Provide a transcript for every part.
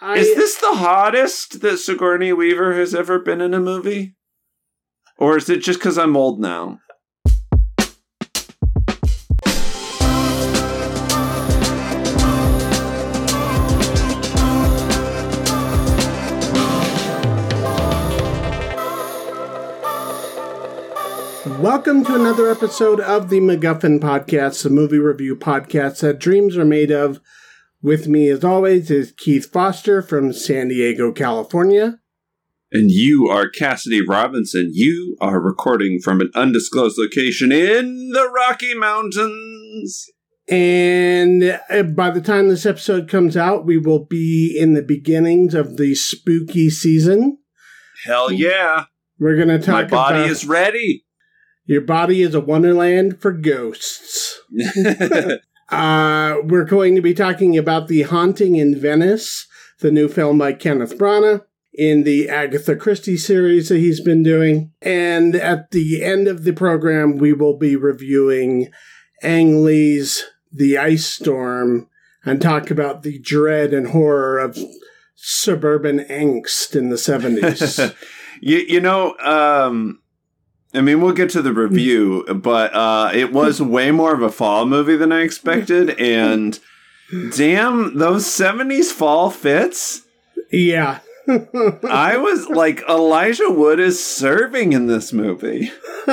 I, Is this the hottest that Sigourney Weaver has ever been in a movie? Or is it just because I'm old now? Welcome to another episode of the MacGuffin Podcast, the movie review podcast that dreams are made of. With me, as always, is Keith Foster from San Diego, California. And you are Cassidy Robinson. You are recording from an undisclosed location in the Rocky Mountains. And uh, by the time this episode comes out, we will be in the beginnings of the spooky season. Hell yeah. We're going to talk My body about is ready. your body is a wonderland for ghosts. Uh, we're going to be talking about The Haunting in Venice, the new film by Kenneth Branagh in the Agatha Christie series that he's been doing. And at the end of the program, we will be reviewing Ang Lee's The Ice Storm and talk about the dread and horror of suburban angst in the 70s. you, you know, um, I mean, we'll get to the review, but uh, it was way more of a fall movie than I expected. And damn, those 70s fall fits. yeah. I was like, Elijah Wood is serving in this movie.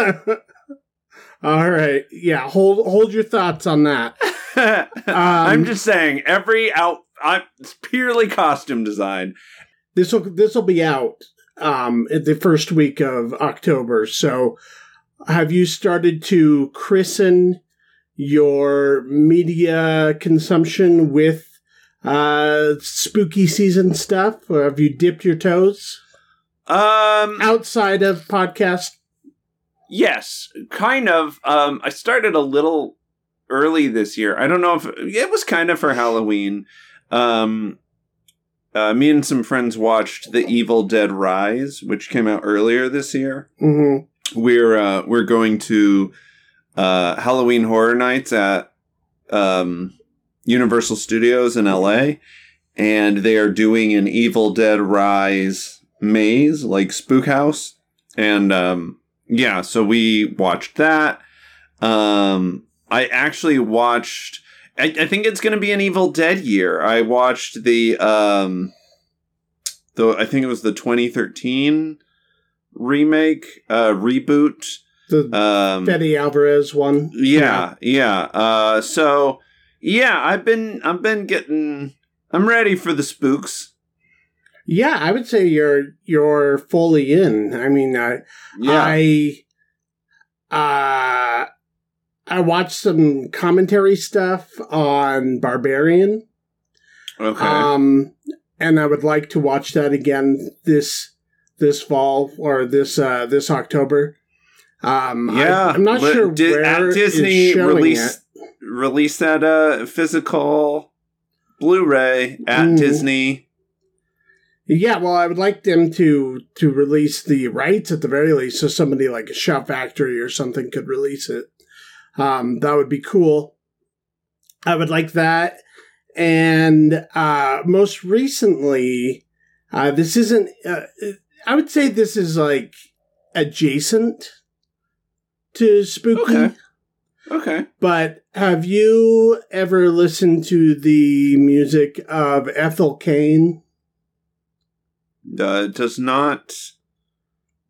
All right. Yeah, hold hold your thoughts on that. I'm just saying, every out, I'm, it's purely costume design. this will this will be out um the first week of October. So have you started to christen your media consumption with uh spooky season stuff or have you dipped your toes Um, outside of podcast Yes, kind of. Um, I started a little early this year. I don't know if it was kind of for Halloween. Um, uh, me and some friends watched The Evil Dead Rise, which came out earlier this year. Mhm. We're uh, we're going to uh, Halloween Horror Nights at um, Universal Studios in LA, and they are doing an Evil Dead Rise maze, like Spook House, and um, yeah, so we watched that. Um, I actually watched. I, I think it's going to be an Evil Dead year. I watched the um, the I think it was the 2013 remake uh reboot. the Um, Fede Alvarez one yeah, yeah. Uh, so yeah, I've been I've been getting. I'm ready for the spooks. yeah I would say you're you're fully in I mean uh, Yeah. I uh I watched some commentary stuff on Barbarian. okay. Um and I would like to watch that again this this fall or this uh this October. Um yeah, I, am not sure Di- where at Disney release release that uh physical Blu-ray at Mm. Disney. Yeah, well I would like them to to release the rights at the very least so somebody like a Shout Factory or something could release it. Um that would be cool. I would like that. And uh, most recently, uh, this isn't, uh, I would say this is like adjacent to spooky. Okay. Okay. But have you ever listened to the music of Ethel Cain? Uh, it does not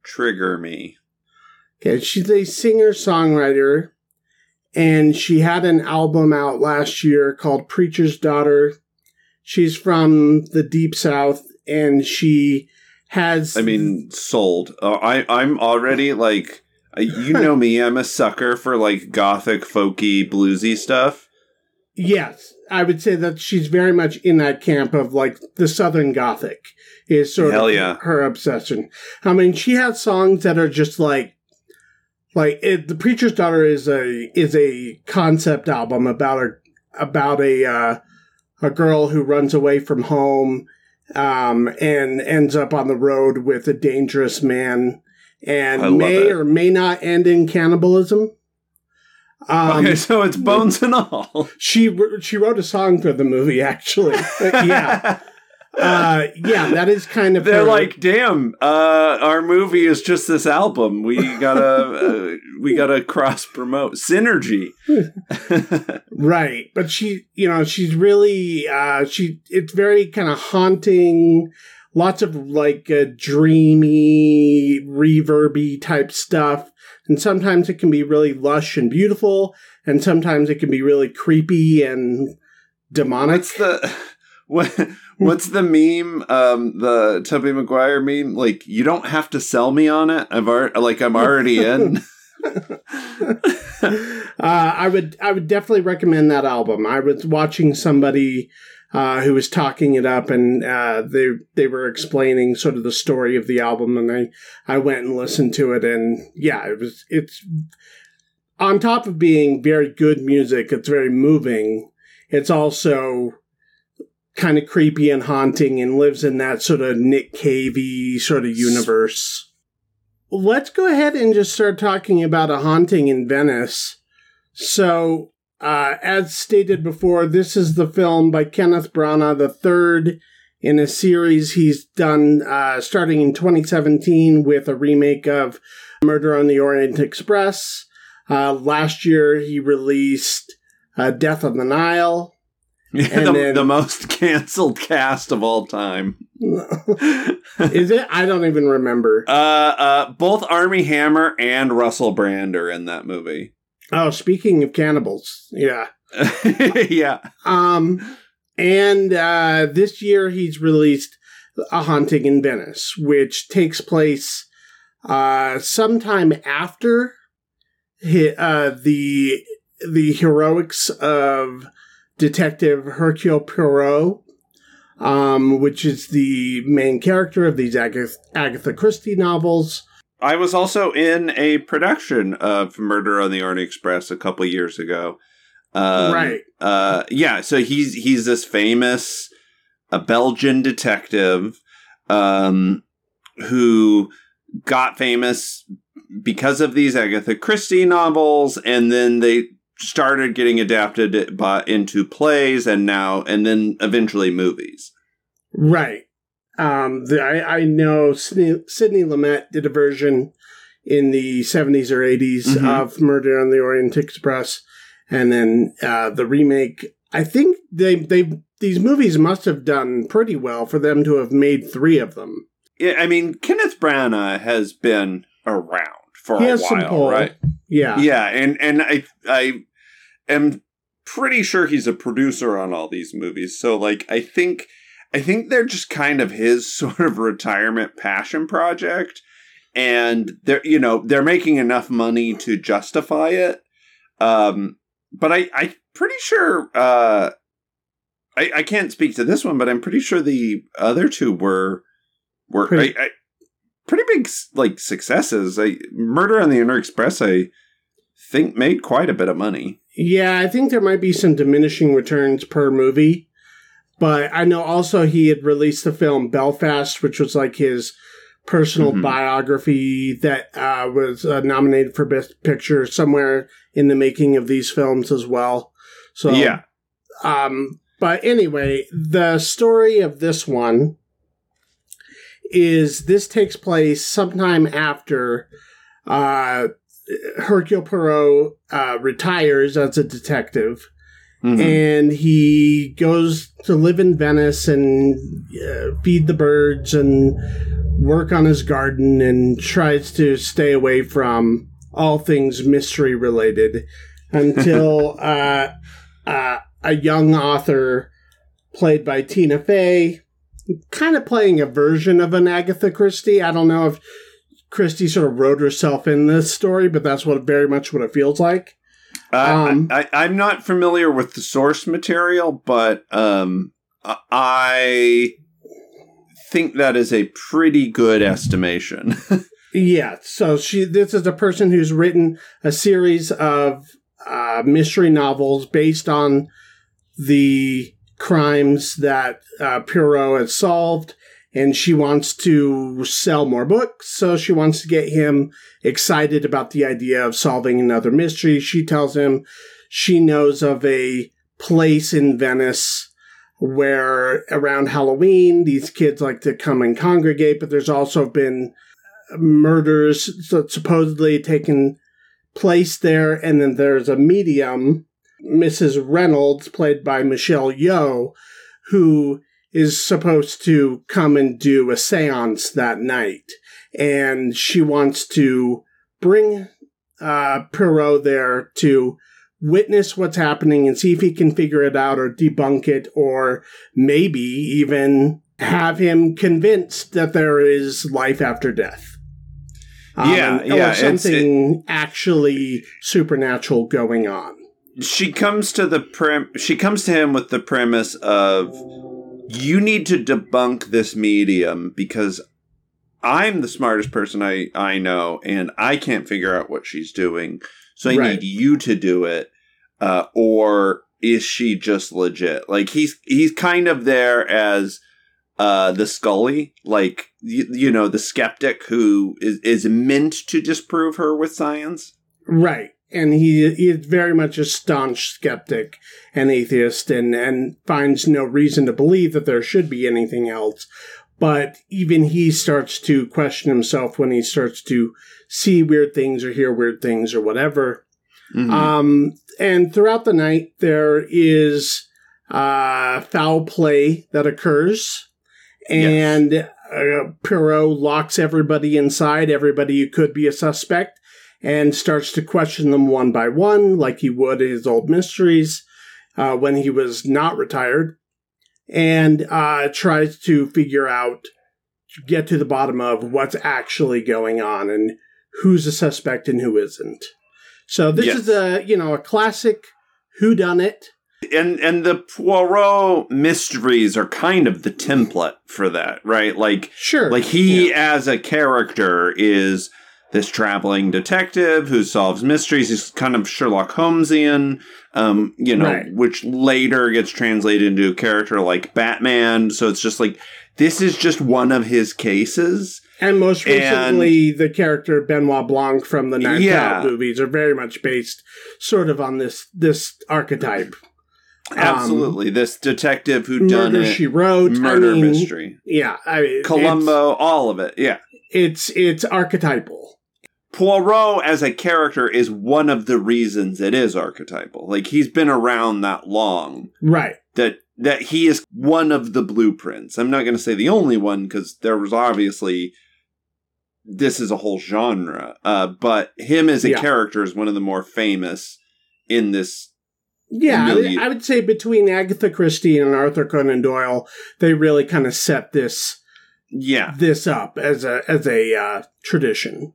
trigger me. Okay, she's a singer songwriter, and she had an album out last year called Preacher's Daughter. She's from the Deep South, and she has. I mean, sold. Uh, I I'm already like, you know me. I'm a sucker for like gothic, folky, bluesy stuff. yes, I would say that she's very much in that camp of like the Southern Gothic is sort Hell of yeah. her obsession. I mean, she has songs that are just like. Like it, the preacher's daughter is a is a concept album about a about a uh, a girl who runs away from home um, and ends up on the road with a dangerous man and may it. or may not end in cannibalism. Um, okay, so it's bones and all. she she wrote a song for the movie actually. yeah. Uh, yeah, that is kind of. They're her- like, damn, uh, our movie is just this album. We gotta, uh, we gotta cross promote synergy. right, but she, you know, she's really, uh, she. It's very kind of haunting. Lots of like uh, dreamy, reverby type stuff, and sometimes it can be really lush and beautiful, and sometimes it can be really creepy and demonic. What's the what? What's the meme? Um, the Tubby Maguire meme? Like, you don't have to sell me on it. I've already, like, I'm already in. uh, I would I would definitely recommend that album. I was watching somebody uh, who was talking it up, and uh, they they were explaining sort of the story of the album, and I I went and listened to it, and yeah, it was it's on top of being very good music, it's very moving. It's also kind of creepy and haunting, and lives in that sort of Nick Cavey sort of universe. Let's go ahead and just start talking about a haunting in Venice. So, uh, as stated before, this is the film by Kenneth Branagh, the third in a series he's done uh, starting in 2017 with a remake of Murder on the Orient Express. Uh, last year, he released uh, Death on the Nile. the, then- the most canceled cast of all time. Is it? I don't even remember. Uh, uh, both Armie Hammer and Russell Brand are in that movie. Oh, speaking of cannibals, yeah. yeah. Um, and uh, this year he's released A Haunting in Venice, which takes place uh, sometime after uh, the the heroics of Detective Hercule Poirot, um, which is the main character of these Agatha, Agatha Christie novels. I was also in a production of Murder on the Orient Express a couple years ago. Um, Right. Uh, yeah. So he's he's this famous a Belgian detective um, who got famous because of these Agatha Christie novels, and then they started getting adapted by, into plays, and now and then eventually movies. Right. Um, the, I, I know Sydney, Sidney Lumet did a version in the 70s or 80s Mhm. of Murder on the Orient Express. And then uh, the remake, I think they they these movies must have done pretty well for them to have made three of them. Yeah, I mean, Kenneth Branagh has been around for He a has while, right? Yeah. Yeah, and and I I am pretty sure he's a producer on all these movies. So like I think I think they're just kind of his sort of retirement passion project and they're you know, they're making enough money to justify it. Um but I I'm pretty sure uh I, I can't speak to this one, but I'm pretty sure the other two were were Pretty- I, I, pretty big like successes. I, Murder on the Inner Express, I think, made quite a bit of money. Yeah, I think there might be some diminishing returns per movie. But I know also he had released the film Belfast, which was like his personal Mhm. biography that uh, was uh, nominated for Best Picture somewhere in the making of these films as well. So yeah, um, but anyway, the story of this one is this takes place sometime after uh, Hercule Poirot uh, retires as a detective, Mhm. and he goes to live in Venice and uh, feed the birds and work on his garden and tries to stay away from all things mystery related until uh, uh, a young author played by Tina Fey, kind of playing a version of an Agatha Christie. I don't know if Christie sort of wrote herself in this story, but that's what very much what it feels like. Uh, um, I, I, I'm not familiar with the source material, but um, I- I think that is a pretty good estimation. Yeah, so she this is a person who's written a series of uh, mystery novels based on the crimes that uh, Poirot has solved, and she wants to sell more books. So she wants to get him excited about the idea of solving another mystery. She tells him she knows of a place in Venice where around Halloween, these kids like to come and congregate, but there's also been murders supposedly taken place there. And then there's a medium, Mrs. Reynolds, played by Michelle Yeoh, who is supposed to come and do a seance that night. And she wants to bring uh, Poirot there to witness what's happening and see if he can figure it out or debunk it or maybe even have him convinced that there is life after death. Um, yeah, yeah, or something it, actually supernatural going on. She comes to the prim. She comes to him with the premise of you need to debunk this medium because I'm the smartest person I I know, and I can't figure out what she's doing. So I right. need you to do it. Uh, or is she just legit? Like he's he's kind of there as uh, the Scully, like you, you know, the skeptic who is is meant to disprove her with science. Right. And he, he is very much a staunch skeptic and atheist and, and finds no reason to believe that there should be anything else. But even he starts to question himself when he starts to see weird things or hear weird things or whatever. Mm-hmm. Um, and throughout the night, there is uh, foul play that occurs, and yes. uh, Poirot locks everybody inside, everybody who could be a suspect, and starts to question them one by one, like he would his old mysteries uh, when he was not retired, and uh, tries to figure out, get to the bottom of what's actually going on and who's a suspect and who isn't. So this yes. is a you know a classic who done it. And and the Poirot mysteries are kind of the template for that, right? Like sure, like he yeah. as a character is this traveling detective who solves mysteries. He's kind of Sherlock Holmesian, um, you know, right. which later gets translated into a character like Batman. So it's just like this is just one of his cases. And most recently, and, the character Benoit Blanc from the Knives yeah. Out movies are very much based sort of on this this archetype. Absolutely, um, this detective who done it, she wrote murder I mean, mystery. Yeah, I mean, Columbo, all of it. Yeah, it's it's archetypal. Poirot as a character is one of the reasons it is archetypal. Like he's been around that long, right? That that he is one of the blueprints. I'm not going to say the only one because there was obviously this is a whole genre. Uh, but him as a yeah. character is one of the more famous in this. Yeah, I would say between Agatha Christie and Arthur Conan Doyle, they really kind of set this, yeah, this up as a as a uh, tradition,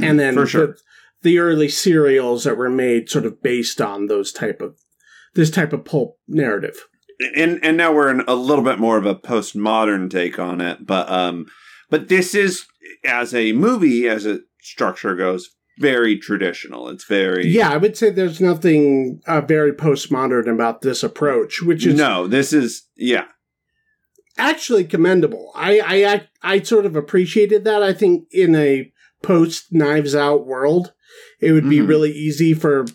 and then for sure. The, the early serials that were made sort of based on those type of this type of pulp narrative and and now we're in a little bit more of a postmodern take on it, but um, but this is as a movie, as a structure goes, very traditional. It's very yeah. I would say there's nothing uh, very postmodern about this approach, which is no. This is yeah, actually commendable. I I I, I sort of appreciated that. I think in a post Knives Out world, it would be mm-hmm. really easy for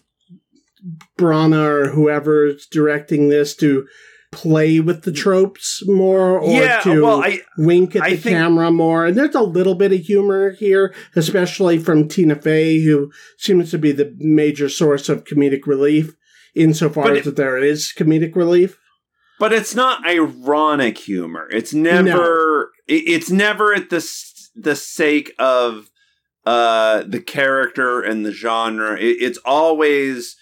Branagh or whoever's directing this to play with the tropes more or yeah, to well, I, wink at I the think, camera more. And there's a little bit of humor here, especially from Tina Fey, who seems to be the major source of comedic relief, insofar as it, there is comedic relief. But it's not ironic humor. It's never. No. It's never at the the sake of uh the character and the genre. It, it's always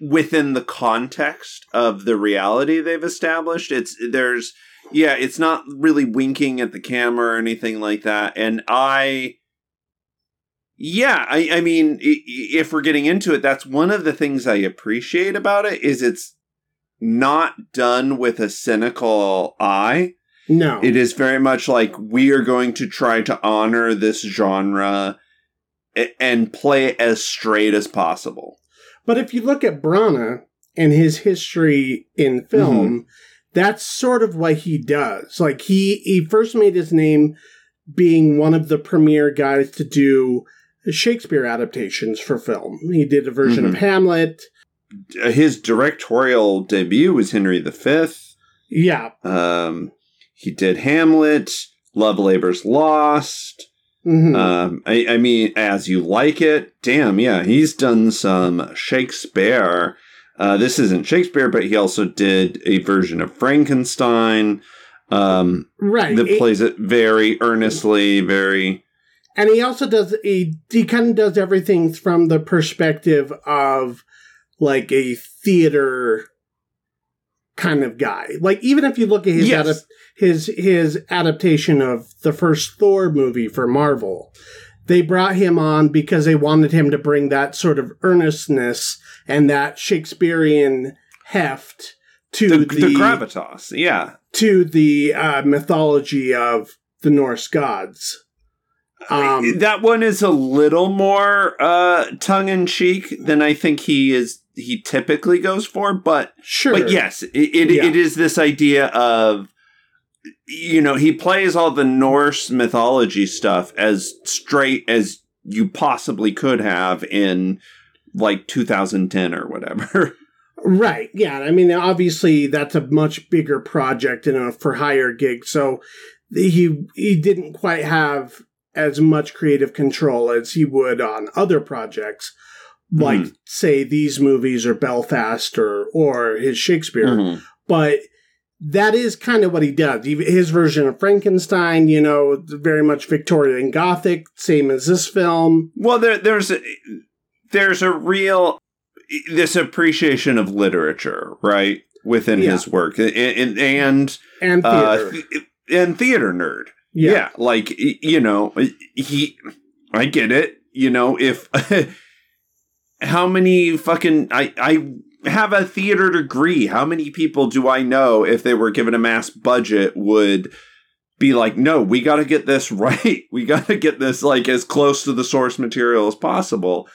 within the context of the reality they've established. It's there's yeah, it's not really winking at the camera or anything like that. And I yeah, I, I mean, if we're getting into it, that's one of the things I appreciate about it is it's not done with a cynical eye. No. It is very much like we are going to try to honor this genre and play as straight as possible. But if you look at Branagh and his history in film, mm-hmm. that's sort of what he does. Like he he first made his name being one of the premier guys to do Shakespeare adaptations for film. He did a version mm-hmm. of Hamlet. His directorial debut was Henry V. Yeah. Um, he did Hamlet, Love Labor's Lost. Mhm. Um, I, I mean, as you like it, damn, yeah, he's done some Shakespeare. Uh, this isn't Shakespeare, but he also did a version of Frankenstein um, right. that It- plays it very earnestly, very. and he also does he he kind of does everything from the perspective of like a theater kind of guy. Like even if you look at his Yes. adap- his his adaptation of the first Thor movie for Marvel, they brought him on because they wanted him to bring that sort of earnestness and that Shakespearean heft to The, the, the gravitas, yeah. to the uh, mythology of the Norse gods. Um, that one is a little more uh, tongue in cheek than I think he is. He typically goes for, but sure, But yes, it it, Yeah. it is this idea of you know he plays all the Norse mythology stuff as straight as you possibly could have in like 2010 or whatever. Right. Yeah. I mean, obviously, that's a much bigger project and a for hire gig. So he he didn't quite have as much creative control as he would on other projects, like Mhm. say these movies or Belfast or or his Shakespeare. Mhm. But that is kind of what he does. His version of Frankenstein, you know, very much Victorian Gothic, same as this film. Well, there, there's a, there's a real this appreciation of literature, right, within Yeah. his work, and and and, And uh, theater. th- and theater nerd. yeah. yeah. like you know he i get it you know if how many fucking i i have a theater degree. How many people do i know if they were given a mass budget would be like no we got to get this right. We got to get this like as close to the source material as possible.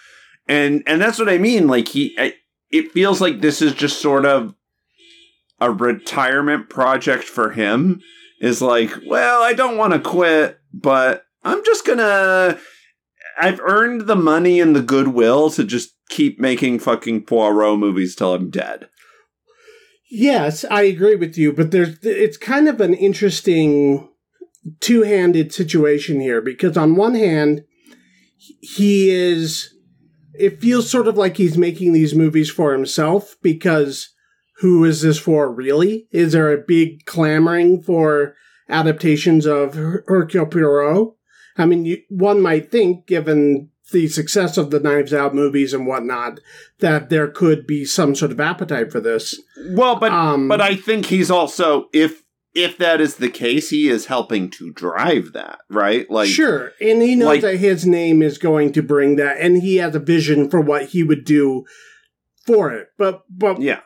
And and that's what i mean. Like he I, it feels like this is just sort of a retirement project for him. Is like, well, I don't want to quit, but I'm just gonna. I've earned the money and the goodwill to just keep making fucking Poirot movies till I'm dead. Yes, I agree with you, but there's it's kind of an interesting two-handed situation here because on one hand he is it feels sort of like he's making these movies for himself because who is this for really? Is there a big clamoring for adaptations of Hercule Poirot? I mean, you, one might think, given the success of the Knives Out movies and whatnot, that there could be some sort of appetite for this. Well, but Um, but I think he's also if if that is the case, he is helping to drive that, right? Like sure, and he knows like- that his name is going to bring that, and he has a vision for what he would do for it. But but yeah,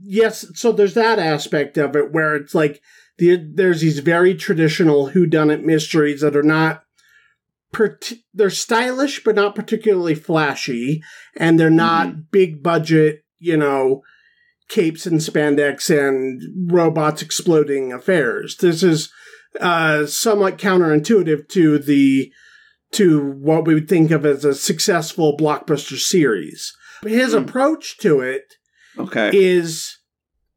yes, so there's that aspect of it where it's like the, there's these very traditional whodunit mysteries that are not. They're stylish, but not particularly flashy, and they're not big budget, you know, capes and spandex and robots exploding affairs. This is uh, somewhat counterintuitive to the to what we would think of as a successful blockbuster series. His Hmm. approach to it okay, is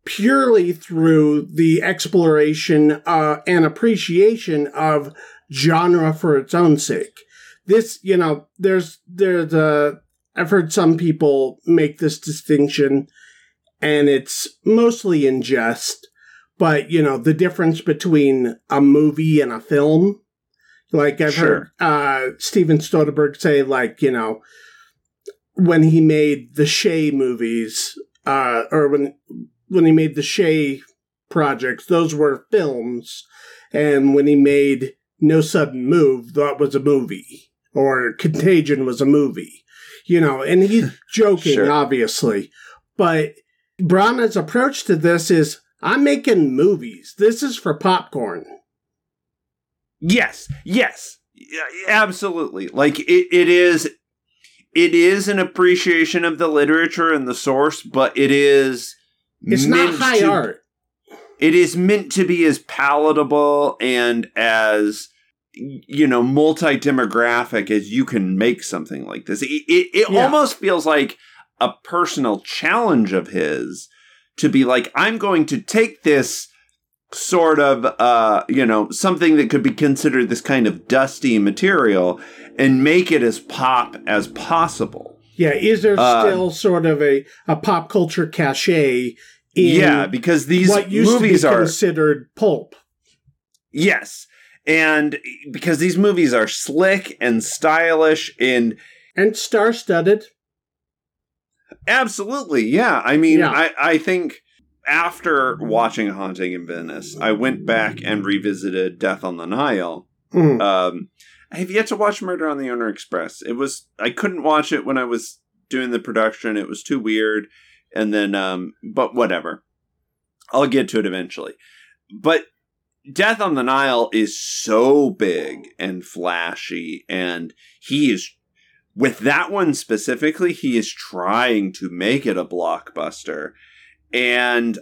purely through the exploration uh, and appreciation of genre for its own sake. This, you know, there's there's a I've heard some people make this distinction, and it's mostly in jest. But you know, the difference between a movie and a film. Like I've Sure. heard uh, Steven Soderbergh say, like you know, when he made the Che movies, uh, or when when he made the Che projects, those were films, and when he made No Sudden Move, that was a movie, or Contagion was a movie, you know. And he's joking, Sure. obviously, but Branagh's approach to this is, I'm making movies. This is for popcorn. Yes, yes, absolutely. Like it, it is, it is an appreciation of the literature and the source, but it is. It's not high to- art. It is meant to be as palatable and as you know multi demographic as you can make something like this. It, it, it Yeah. almost feels like a personal challenge of his to be like, I'm going to take this sort of, uh, you know, something that could be considered this kind of dusty material and make it as pop as possible. Yeah, is there uh, still sort of a, a pop culture cachet yeah, because these what used movies to be are considered pulp. Yes. And because these movies are slick and stylish and and star studded. Absolutely, yeah. I mean, yeah. I, I think after watching Haunting in Venice, I went back and revisited Death on the Nile. Mm. Um, I have yet to watch Murder on the Orient Express. It was I couldn't watch it when I was doing the production. It was too weird. And then um but whatever. I'll get to it eventually. But Death on the Nile is so big and flashy and he is with that one specifically, he is trying to make it a blockbuster and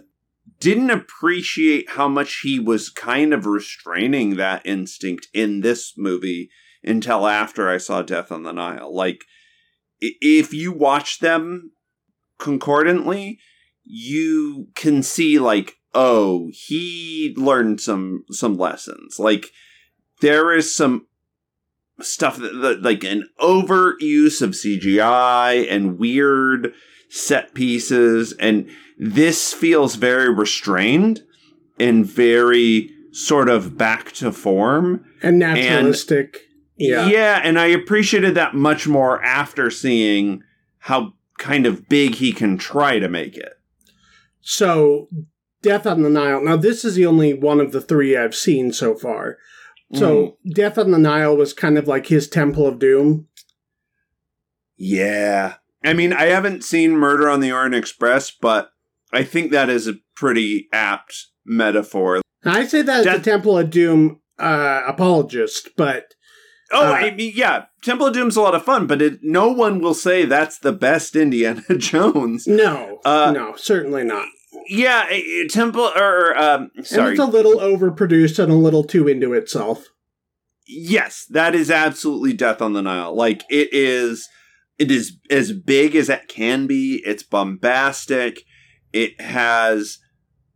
didn't appreciate how much he was kind of restraining that instinct in this movie until after I saw Death on the Nile. Like, if you watch them concordantly, you can see, like, oh, he learned some some lessons. Like, there is some stuff that, that like an overt use of CGI and weird set pieces and this feels very restrained and very sort of back to form and naturalistic. And, yeah. Yeah, and I appreciated that much more after seeing how kind of big he can try to make it. So, Death on the Nile. Now, this is the only one of the three I've seen so far. So mm. Death on the Nile was kind of like his Temple of Doom. Yeah. I mean, I haven't seen Murder on the Orient Express, but I think that is a pretty apt metaphor. I say that as a Temple of Doom uh, apologist, but. Oh, uh, I mean, yeah, Temple of Doom's a lot of fun, but it, no one will say that's the best Indiana Jones. No, uh, no, certainly not. Yeah, Temple or um, sorry, and it's a little overproduced and a little too into itself. Yes, that is absolutely Death on the Nile. Like it is, it is as big as it can be. It's bombastic. It has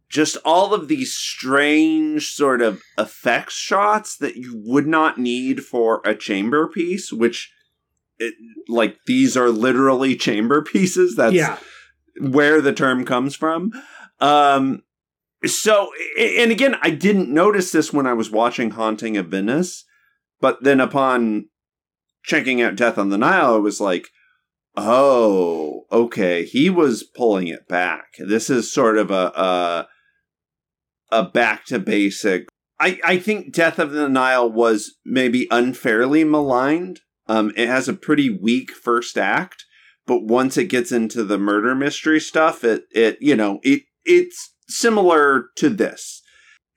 just all of these strange sort of effects shots that you would not need for a chamber piece, which it, like these are literally chamber pieces. That's yeah where the term comes from. Um, so, and again, I didn't notice this when I was watching Haunting of Venice, but then upon checking out Death on the Nile, I was like, oh, okay, he was pulling it back. This is sort of a a, a back to basic. I, I think Death of the Nile was maybe unfairly maligned. Um, it has a pretty weak first act, but once it gets into the murder mystery stuff, it it you know it it's similar to this,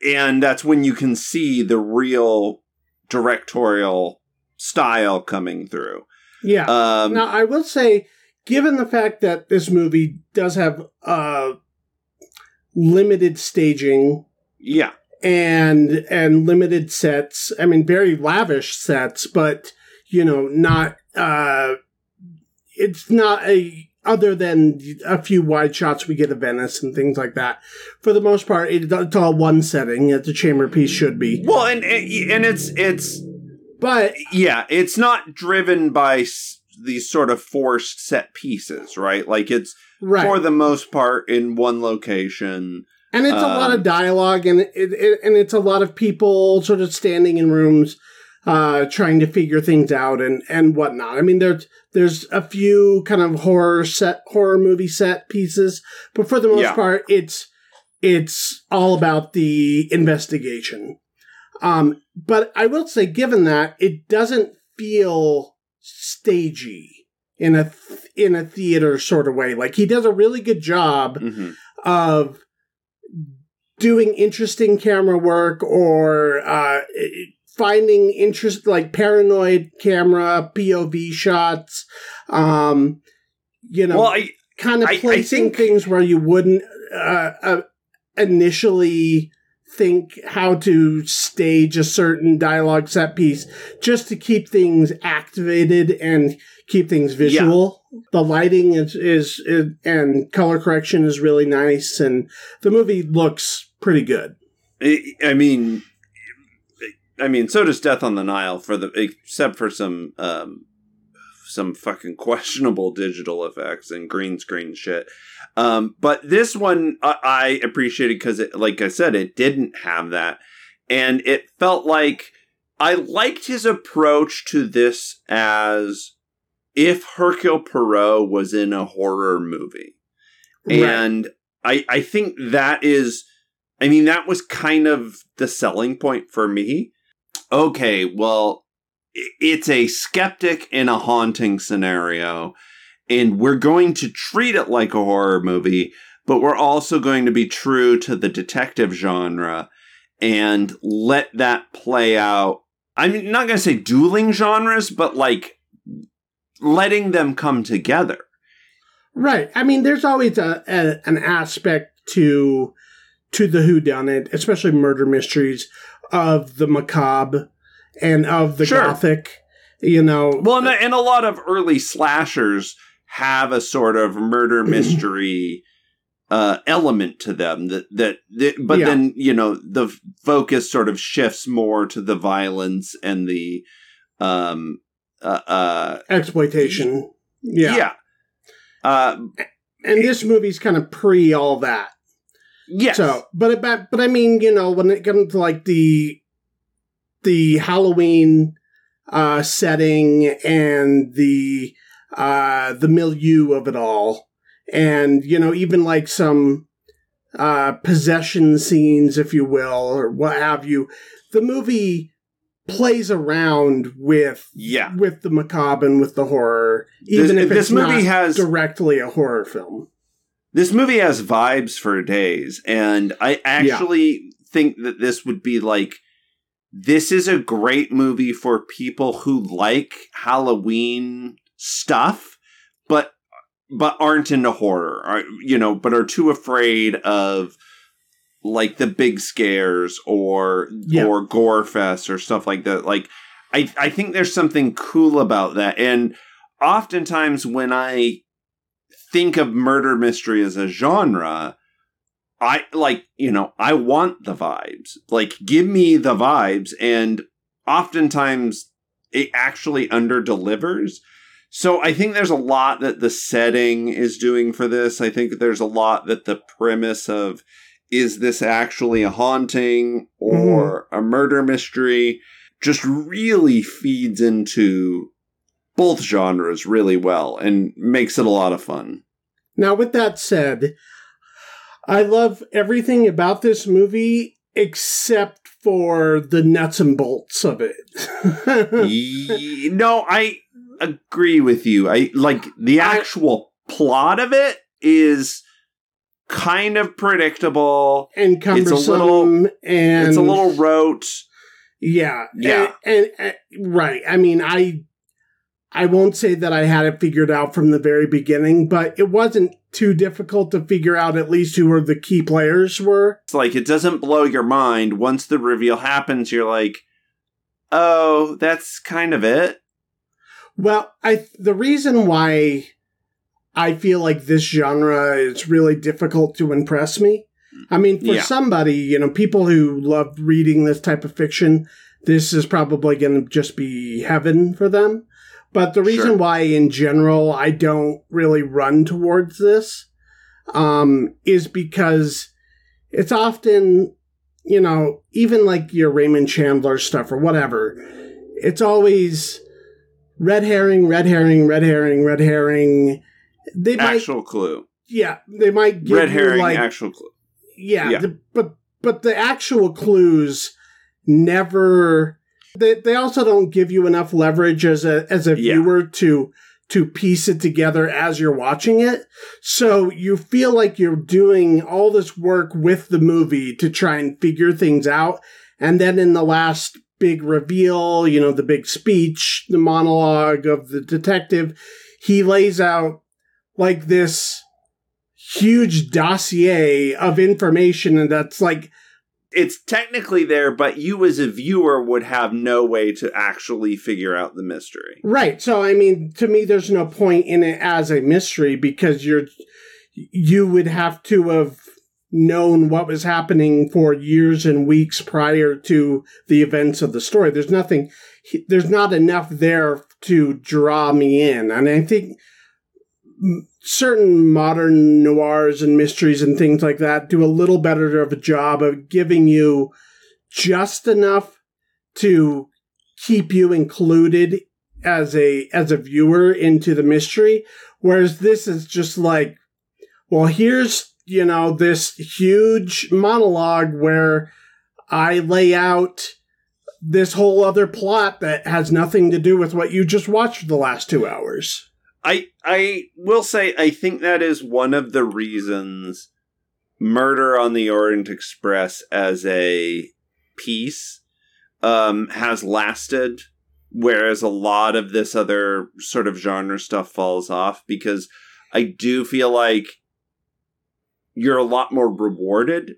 and that's when you can see the real directorial style coming through. Yeah. Um, now I will say, given the fact that this movie does have uh, limited staging, yeah, and and limited sets. I mean, very lavish sets, but you know, not. Uh, it's not a other than a few wide shots we get of Venice and things like that. For the most part, it's all one setting, as a chamber piece should be. Well, and and it's it's, but yeah, it's not driven by these sort of forced set pieces, right? Like it's right. for the most part in one location. And it's um, a lot of um, dialogue, and it, it, and it's a lot of people sort of standing in rooms uh, trying to figure things out and, and whatnot. I mean, there's, there's a few kind of horror set, horror movie set pieces, but for the most yeah. part, it's, it's all about the investigation. Um, but I will say, given that, it doesn't feel stagey in a, th- in a theater sort of way. Like he does a really good job mm-hmm. of doing interesting camera work or, uh, finding interest like paranoid camera POV shots, um, you know, well, kind of placing I think... things where you wouldn't uh, uh, initially think how to stage a certain dialogue set piece just to keep things activated and keep things visual. Yeah. The lighting is, is, is and color correction is really nice, and the movie looks pretty good. I mean, I mean, so does Death on the Nile for the except for some um, some fucking questionable digital effects and green screen shit. Um, but this one I, I appreciated because it, like I said, it didn't have that, and it felt like I liked his approach to this as if Hercule Poirot was in a horror movie, right. and I I think that is. I mean, that was kind of the selling point for me. Okay, well, it's a skeptic in a haunting scenario, and we're going to treat it like a horror movie, but we're also going to be true to the detective genre and let that play out. I'm not going to say dueling genres, but like letting them come together. Right. I mean, there's always a, a an aspect to to the who done it, especially murder mysteries of the macabre and of the sure. gothic. You know, well, and, and a lot of early slashers have a sort of murder mystery uh, element to them that that, that but yeah. then you know the focus sort of shifts more to the violence and the um uh, uh exploitation. Yeah. Yeah. Uh and this movie's kind of pre all that. Yes. So but but but i mean you know when it comes to like the the Halloween uh, setting and the uh, the milieu of it all, and you know even like some uh, possession scenes, if you will, or what have you. The movie plays around with yeah with the macabre and with the horror, even this, if this movie has directly a horror film. This movie has vibes for days, and I actually yeah. think that this would be like this is a great movie for people who like Halloween stuff, but but aren't into horror, or, you know, but are too afraid of like the big scares or yeah. or gore fest or stuff like that. Like I I think there's something cool about that. And oftentimes when I think of murder mystery as a genre, I like, you know, I want the vibes. Like, give me the vibes. And oftentimes it actually under delivers. So I think there's a lot that the setting is doing for this. I think there's a lot that the premise of is this actually a haunting or mm. a murder mystery just really feeds into both genres really well and makes it a lot of fun. Now, with that said, I love everything about this movie except for the nuts and bolts of it. no, I agree with you. I like the actual I, plot of it is kind of predictable and cumbersome it's a little, and it's a little rote. Yeah. Yeah. And, and, and right. I mean, I I won't say that I had it figured out from the very beginning, but it wasn't too difficult to figure out at least who were the key players were. It's like it doesn't blow your mind. Once the reveal happens, you're like, "Oh, that's kind of it." Well, I the reason why I feel like this genre is really difficult to impress me. I mean, for yeah. somebody, you know, people who love reading this type of fiction, this is probably going to just be heaven for them. But the reason sure. why, in general, I don't really run towards this um, is because it's often, you know, even like your Raymond Chandler stuff or whatever, it's always red herring, red herring, red herring, red herring. They actual might, clue. Yeah, they might give red herring, like, actual clue. Yeah, yeah. The, but but the actual clues never they they also don't give you enough leverage as a as a yeah. viewer to to piece it together as you're watching it. So you feel like you're doing all this work with the movie to try and figure things out. And then in the last big reveal, you know, the big speech, the monologue of the detective, he lays out like this huge dossier of information and that's like it's technically there, but you as a viewer would have no way to actually figure out the mystery. Right. So I mean, to me, there's no point in it as a mystery because you're you would have to have known what was happening for years and weeks prior to the events of the story. There's nothing. There's not enough there to draw me in, and I think certain modern noirs and mysteries and things like that do a little better of a job of giving you just enough to keep you included as a as a viewer into the mystery. Whereas this is just like well here's you know this huge monologue where i lay out this whole other plot that has nothing to do with what you just watched the last 2 hours I I will say I think that is one of the reasons Murder on the Orient Express as a piece um, has lasted, whereas a lot of this other sort of genre stuff falls off because I do feel like you're a lot more rewarded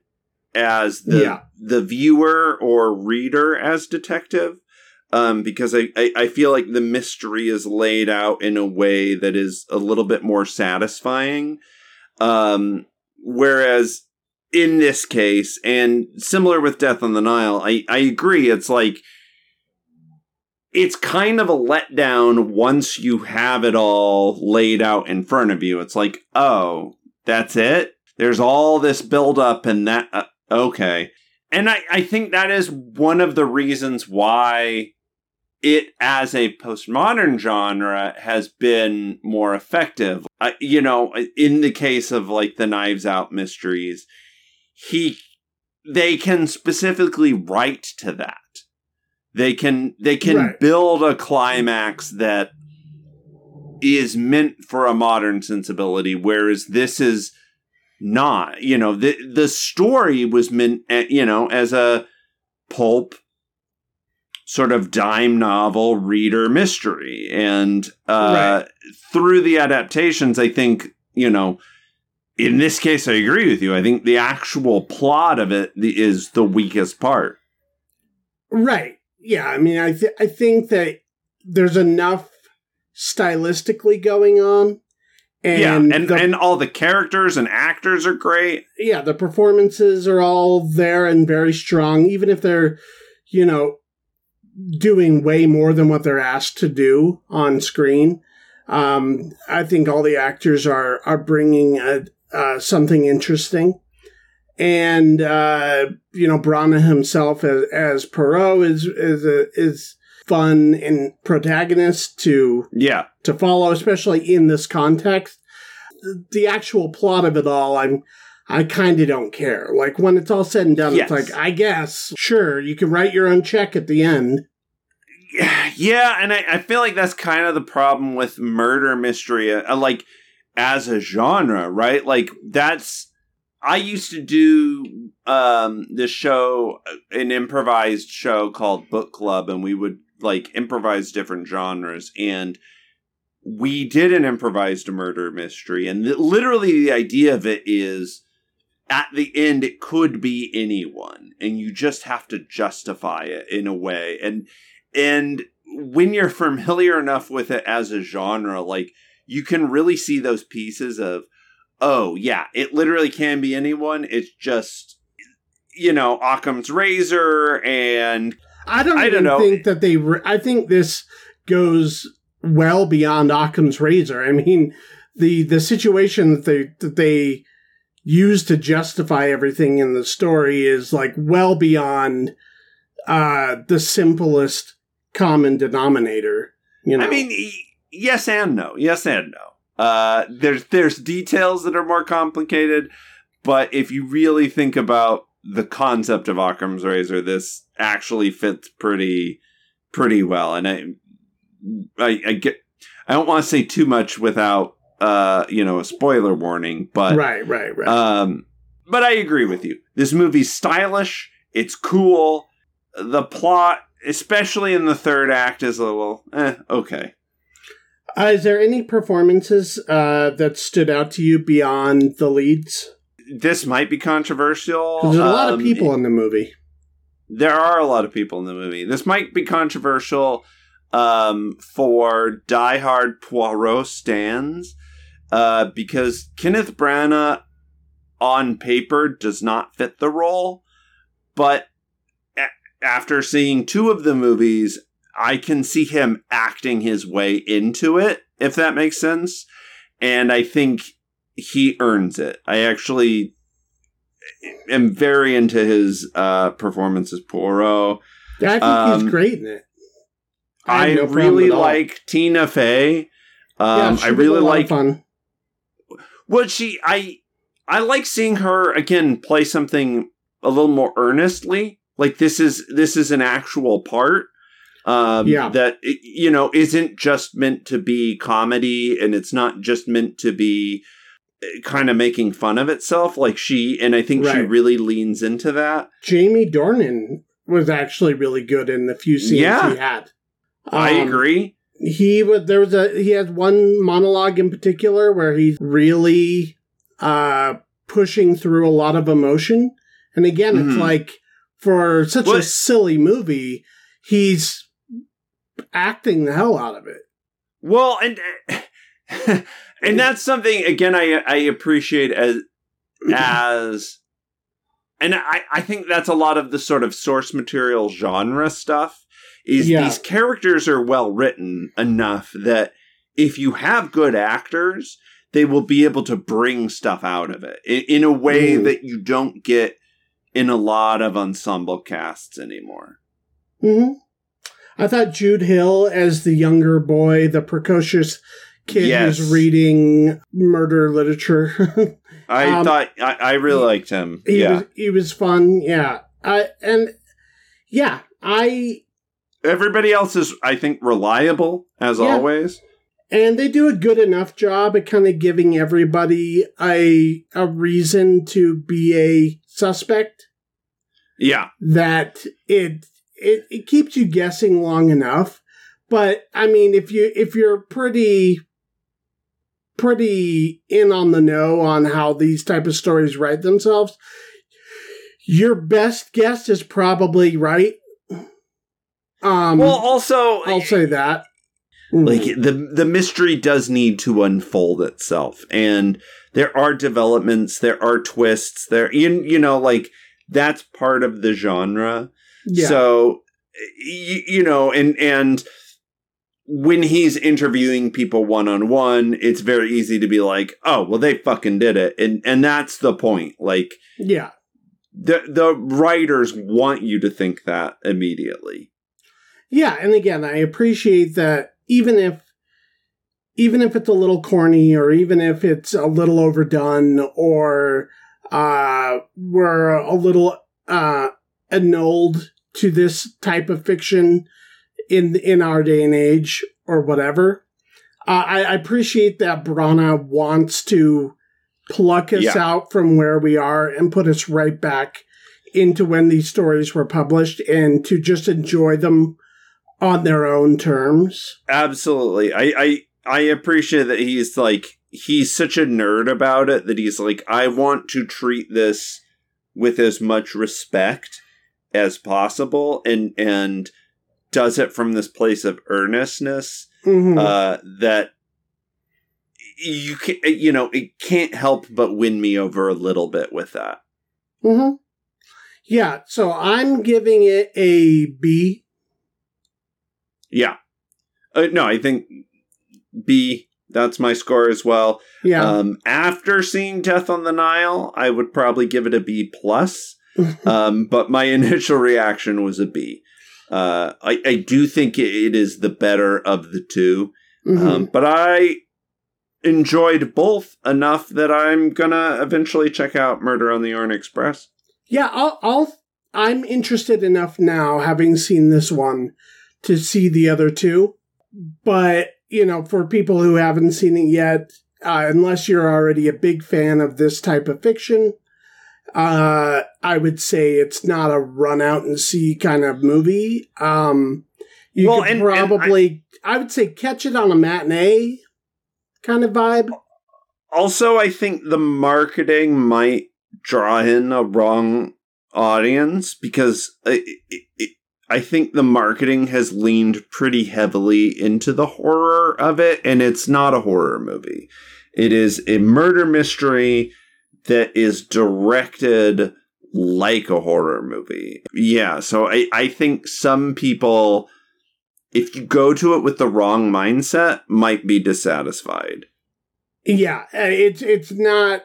as the yeah. the viewer or reader as detective um, because I, I, I, feel like the mystery is laid out in a way that is a little bit more satisfying. Um, whereas in this case, and similar with Death on the Nile, I, I agree. It's like, it's kind of a letdown once you have it all laid out in front of you. It's like, oh, that's it? There's all this buildup and that, uh, okay. And I, I think that is one of the reasons why it as a postmodern genre has been more effective. Uh, you know, in the case of like the Knives Out mysteries, he they can specifically write to that. They can they can right. build a climax that is meant for a modern sensibility, whereas this is not. You know, the the story was meant, eh, you know, as a pulp sort of dime novel reader mystery. And uh, right. through the adaptations, I think, you know, in this case, I agree with you. I think the actual plot of it is the weakest part. Right. Yeah. I mean, I, th- I think that there's enough stylistically going on. And yeah, and, the, and all the characters and actors are great. Yeah, the performances are all there and very strong, even if they're, you know, doing way more than what they're asked to do on screen. Um, I think all the actors are are bringing a, uh, something interesting, and uh, you know Branagh himself as as Poirot is is a, is fun and protagonist to yeah to follow, especially in this context. The actual plot of it all, I'm I kind of don't care. Like when it's all said and done, yes. it's like, I guess, sure, you can write your own check at the end. Yeah, and I, I feel like that's kind of the problem with murder mystery, uh, like as a genre, right? Like that's I used to do um this show, uh, an improvised show called Book Club, and we would like improvise different genres and we did an improvised murder mystery and literally the idea of it is at the end it could be anyone and you just have to justify it in a way. And and when you're familiar enough with it as a genre like you can really see those pieces of oh yeah it literally can be anyone. It's just you know occam's razor and i don't I don't think that they re- i think this goes well beyond occam's razor. I mean the the situation that they that they used to justify everything in the story is like well beyond uh, the simplest common denominator. You know, I mean, yes and no, yes and no. Uh, there's there's details that are more complicated, but if you really think about the concept of Occam's razor, this actually fits pretty pretty well. And I I, I get I don't want to say too much without uh, you know, a spoiler warning, but right, right, right. Um, but I agree with you. This movie's stylish. It's cool. The plot, especially in the third act, is a little eh, okay. Uh, is there any performances uh, that stood out to you beyond the leads? this might be controversial. There's a lot of Um, people in the movie. There are a lot of people in the movie. This might be controversial um, for diehard Poirot stands uh, because Kenneth Branagh on paper does not fit the role, but a- after seeing two of the movies, I can see him acting his way into it, if that makes sense. And I think he earns it. I actually am very into his uh, performance as Poirot. I think um, he's great in it. I, have no really like Tina Fey. Um, she I really a lot of like fun. Well, she I I like seeing her again play something a little more earnestly. Like this is this is an actual part. Um, Yeah. that you know isn't just meant to be comedy, and it's not just meant to be kind of making fun of itself. Like she, and I think she really leans into that. Jamie Dornan was actually really good in the few scenes Yeah. he had. I Um, agree. He was there was a he has one monologue in particular where he's really uh pushing through a lot of emotion. And again, Mhm. it's like for such a silly movie, he's acting the hell out of it. Well, and and that's something again I I appreciate as as and I I think that's a lot of the sort of source material genre stuff is Yeah. these characters are well written enough that if you have good actors they will be able to bring stuff out of it in, in a way Mm. that you don't get in a lot of ensemble casts anymore. hmm I thought Jude Hill as the younger boy, the precocious kid Yes. who's reading murder literature. I Um, thought I, I really he- liked him. he yeah. was he was fun. Yeah, I and yeah, I Everybody else is, I think, reliable as Yeah. always. and they do a good enough job at kind of giving everybody a a reason to be a suspect Yeah, that it it, it keeps you guessing long enough. But I mean, if you if you're pretty pretty in on the know on how these type of stories write themselves, your best guess is probably right. Um, well, also, I'll say that. like Mhm. the the mystery does need to unfold itself, and there are developments, there are twists, there you you know like that's part of the genre. yeah, So you, you know, and and when he's interviewing people one on one, it's very easy to be like, "Oh, well, they fucking did it," and and that's the point. Like yeah, the the writers want you to think that immediately. Yeah. And again, I appreciate that. Even if, even if it's a little corny, or even if it's a little overdone, or uh, we're a little uh, annulled to this type of fiction in in our day and age, or whatever. Uh, I, I appreciate that Branagh wants to pluck us Yeah. out from where we are and put us right back into when these stories were published and to just enjoy them on their own terms. Absolutely. I, I I appreciate that he's like he's such a nerd about it that he's like I want to treat this with as much respect as possible and and does it from this place of earnestness Mhm. uh that you can you know it can't help but win me over a little bit with that. hmm Yeah, so I'm giving it a B. Yeah. Uh, no, I think B that's my score as well. Yeah. Um, after seeing Death on the Nile, I would probably give it a B plus. um, but my initial reaction was a B. Uh, I, I do think it, is the better of the 2 Mhm. um, but I enjoyed both enough that I'm gonna eventually check out Murder on the Orient Express. yeah, I'll, I'll. I'm interested enough now, having seen this one, to see the other two. But you know, for people who haven't seen it yet, uh, unless you're already a big fan of this type of fiction, uh, I would say it's not a run out and see kind of movie. Um, you Well, could and- and I- probably, I would say, catch it on a matinee kind of vibe. Also, I think the marketing might draw in a wrong audience because it, it, I think the marketing has leaned pretty heavily into the horror of it, and it's not a horror movie. It is a murder mystery that is directed like a horror movie. Yeah, so I, I think some people, if you go to it with the wrong mindset, might be dissatisfied. Yeah, uh, it's it's not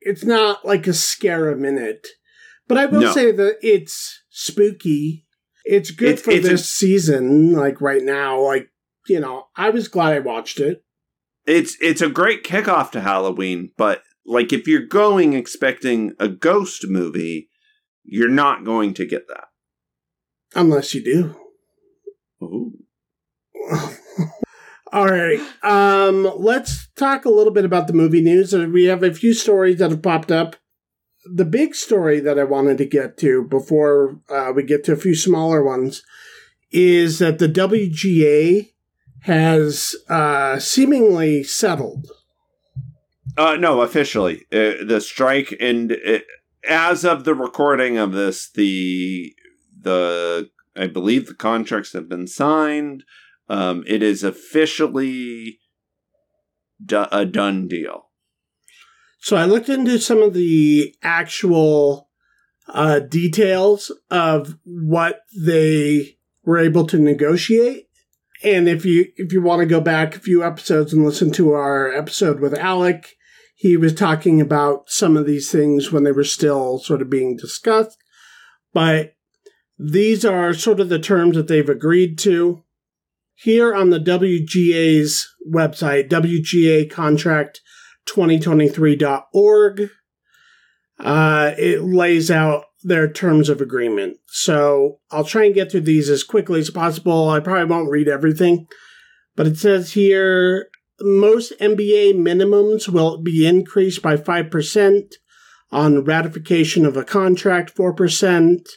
it's not like a scare a minute, but I will no. say that it's spooky it's good it's, for it's this a, season, like right now. Like, you know, I was glad I watched it. It's it's a great kickoff to Halloween, but like if you're going expecting a ghost movie, you're not going to get that. Unless you do. Ooh. All right. Um, let's talk a little bit about the movie news. We have a few stories that have popped up the big story that I wanted to get to before uh, we get to a few smaller ones is that the WGA has uh, seemingly settled. Uh, no, officially, uh, the strike and uh, as of the recording of this, the the I believe the contracts have been signed. Um, it is officially a done deal. So I looked into some of the actual uh, details of what they were able to negotiate. And if you if you want to go back a few episodes and listen to our episode with Alec, he was talking about some of these things when they were still sort of being discussed. But these are sort of the terms that they've agreed to. Here on the WGA's website, WGA contract 2023.org. Uh, it lays out their terms of agreement. So I'll try and get through these as quickly as possible. I probably won't read everything, but it says here most MBA minimums will be increased by 5% on ratification of a contract, 4%.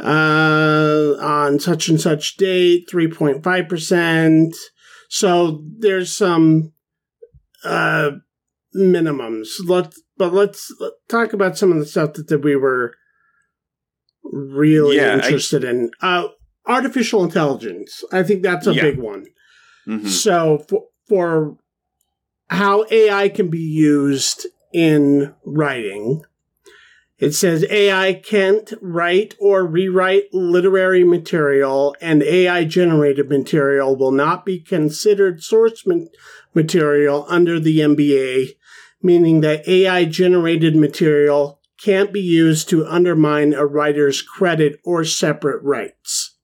Uh, on such and such date, 3.5%. So there's some, uh, minimums. Let's but let's talk about some of the stuff that, that we were really yeah, interested I, in. Uh, artificial intelligence. I think that's a yeah. big one. Mm-hmm. So for, for how AI can be used in writing. It says AI can't write or rewrite literary material, and AI generated material will not be considered source ma- material under the MBA meaning that AI generated material can't be used to undermine a writer's credit or separate rights.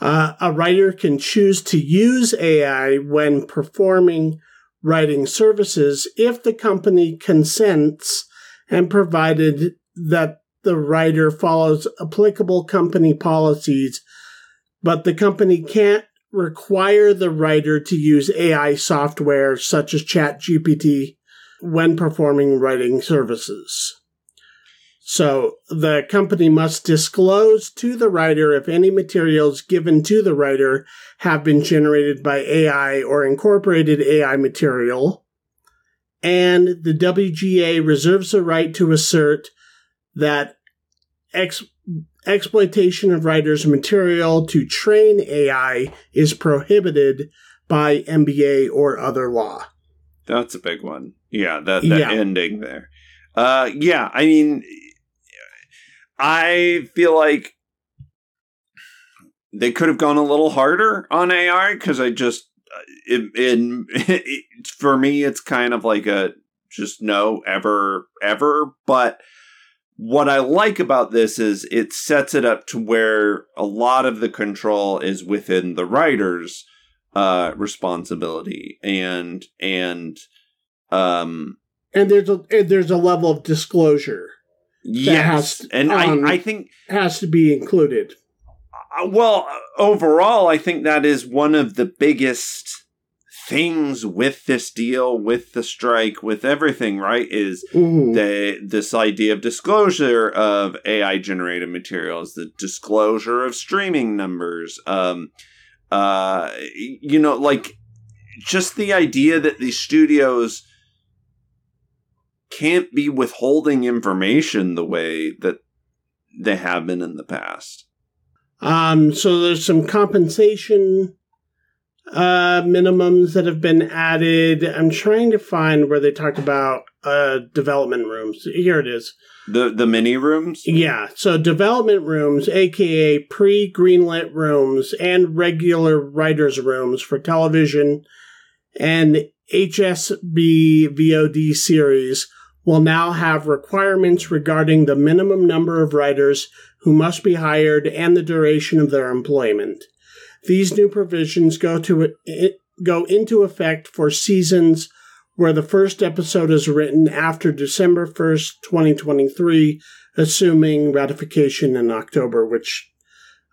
Uh, a writer can choose to use AI when performing writing services if the company consents and provided that the writer follows applicable company policies, but the company can't require the writer to use AI software such as ChatGPT when performing writing services. So the company must disclose to the writer if any materials given to the writer have been generated by AI or incorporated AI material. And the WGA reserves the right to assert that ex- exploitation of writers' material to train AI is prohibited by MBA or other law. That's a big one. Yeah, that, that yeah. ending there. Uh, yeah, I mean, I feel like they could have gone a little harder on AI because I just, in, in it, for me, it's kind of like a just no, ever, ever. But what I like about this is it sets it up to where a lot of the control is within the writer's uh, responsibility and and um and there's a and there's a level of disclosure. Yes, and um, I I think has to be included. Uh, well, overall, I think that is one of the biggest things with this deal, with the strike, with everything. Right? Is mm-hmm. the this idea of disclosure of AI generated materials, the disclosure of streaming numbers. Um, uh, you know, like just the idea that these studios can't be withholding information the way that they have been in the past. Um, so there's some compensation uh, minimums that have been added. I'm trying to find where they talked about uh, development rooms. Here it is. The the mini rooms? Yeah. So development rooms, aka pre greenlit rooms and regular writers' rooms for television and HSB VOD series will now have requirements regarding the minimum number of writers who must be hired and the duration of their employment. These new provisions go to go into effect for seasons where the first episode is written after December 1st, 2023, assuming ratification in October, which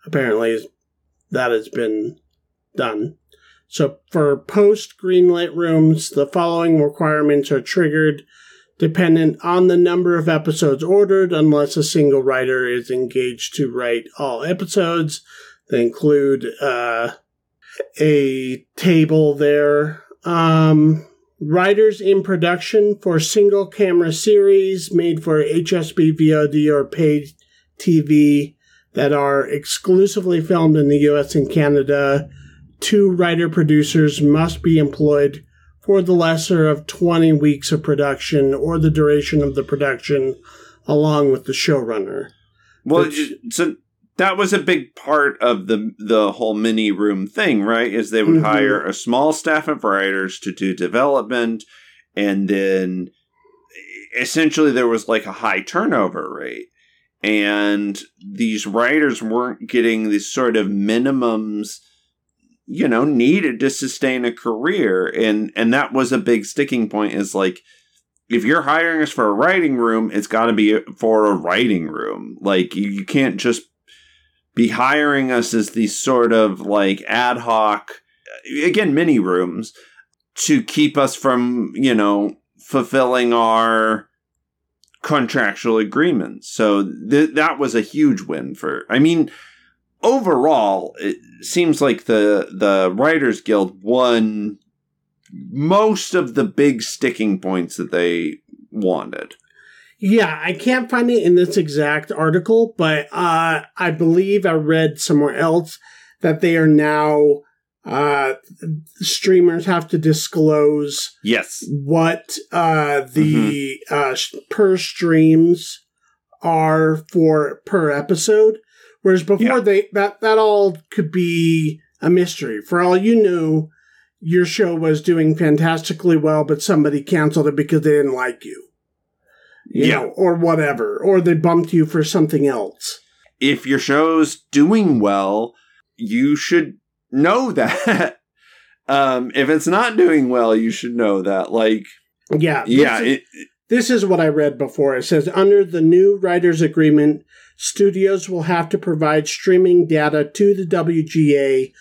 apparently that has been done. So for post greenlit rooms, the following requirements are triggered dependent on the number of episodes ordered, unless a single writer is engaged to write all episodes. They include uh, a table there. Um, writers in production for single camera series made for HSB VOD or paid TV that are exclusively filmed in the US and Canada. Two writer producers must be employed for the lesser of 20 weeks of production or the duration of the production along with the showrunner. Well, Which, so that was a big part of the the whole mini room thing, right? Is they would mm-hmm. hire a small staff of writers to do development and then essentially there was like a high turnover rate and these writers weren't getting these sort of minimums you know needed to sustain a career. And and that was a big sticking point is like if you're hiring us for a writing room it's got to be for a writing room. Like you, you can't just be hiring us as these sort of like ad hoc again mini rooms to keep us from you know fulfilling our contractual agreements. So th- that was a huge win for i mean overall, it seems like the the Writers Guild won most of the big sticking points that they wanted. Yeah, I can't find it in this exact article, but uh, I believe I read somewhere else that they are now uh, streamers have to disclose yes what uh, the mm-hmm. uh, per streams are for per episode Whereas before yeah. they that that all could be a mystery. For all you knew, your show was doing fantastically well, but somebody canceled it because they didn't like you. you yeah. Know, or whatever. Or they bumped you for something else. If your show's doing well, you should know that. um, if it's not doing well, you should know that. Like Yeah. Yeah. Is, it, this is what I read before. It says under the new writers agreement, studios will have to provide streaming data to the WGA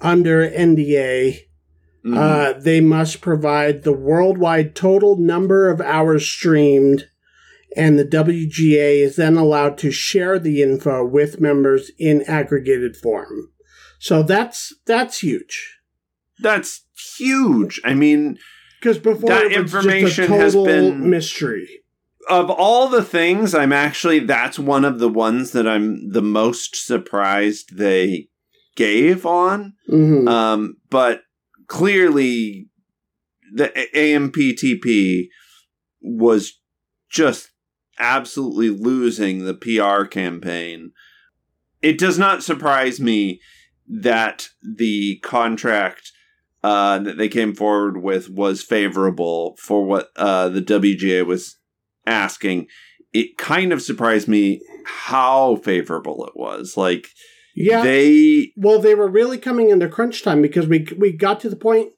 under NDA. Mm-hmm. Uh, they must provide the worldwide total number of hours streamed, and the WGA is then allowed to share the info with members in aggregated form. So that's that's huge. That's huge. I mean, because before that information has been mystery of all the things, I'm actually that's one of the ones that I'm the most surprised they gave on. Mm-hmm. Um, but clearly, the AMPTP was just absolutely losing the PR campaign. It does not surprise me that the contract uh, that they came forward with was favorable for what uh, the WGA was asking, it kind of surprised me how favorable it was. Like, yeah, they well, they were really coming into crunch time because we we got to the point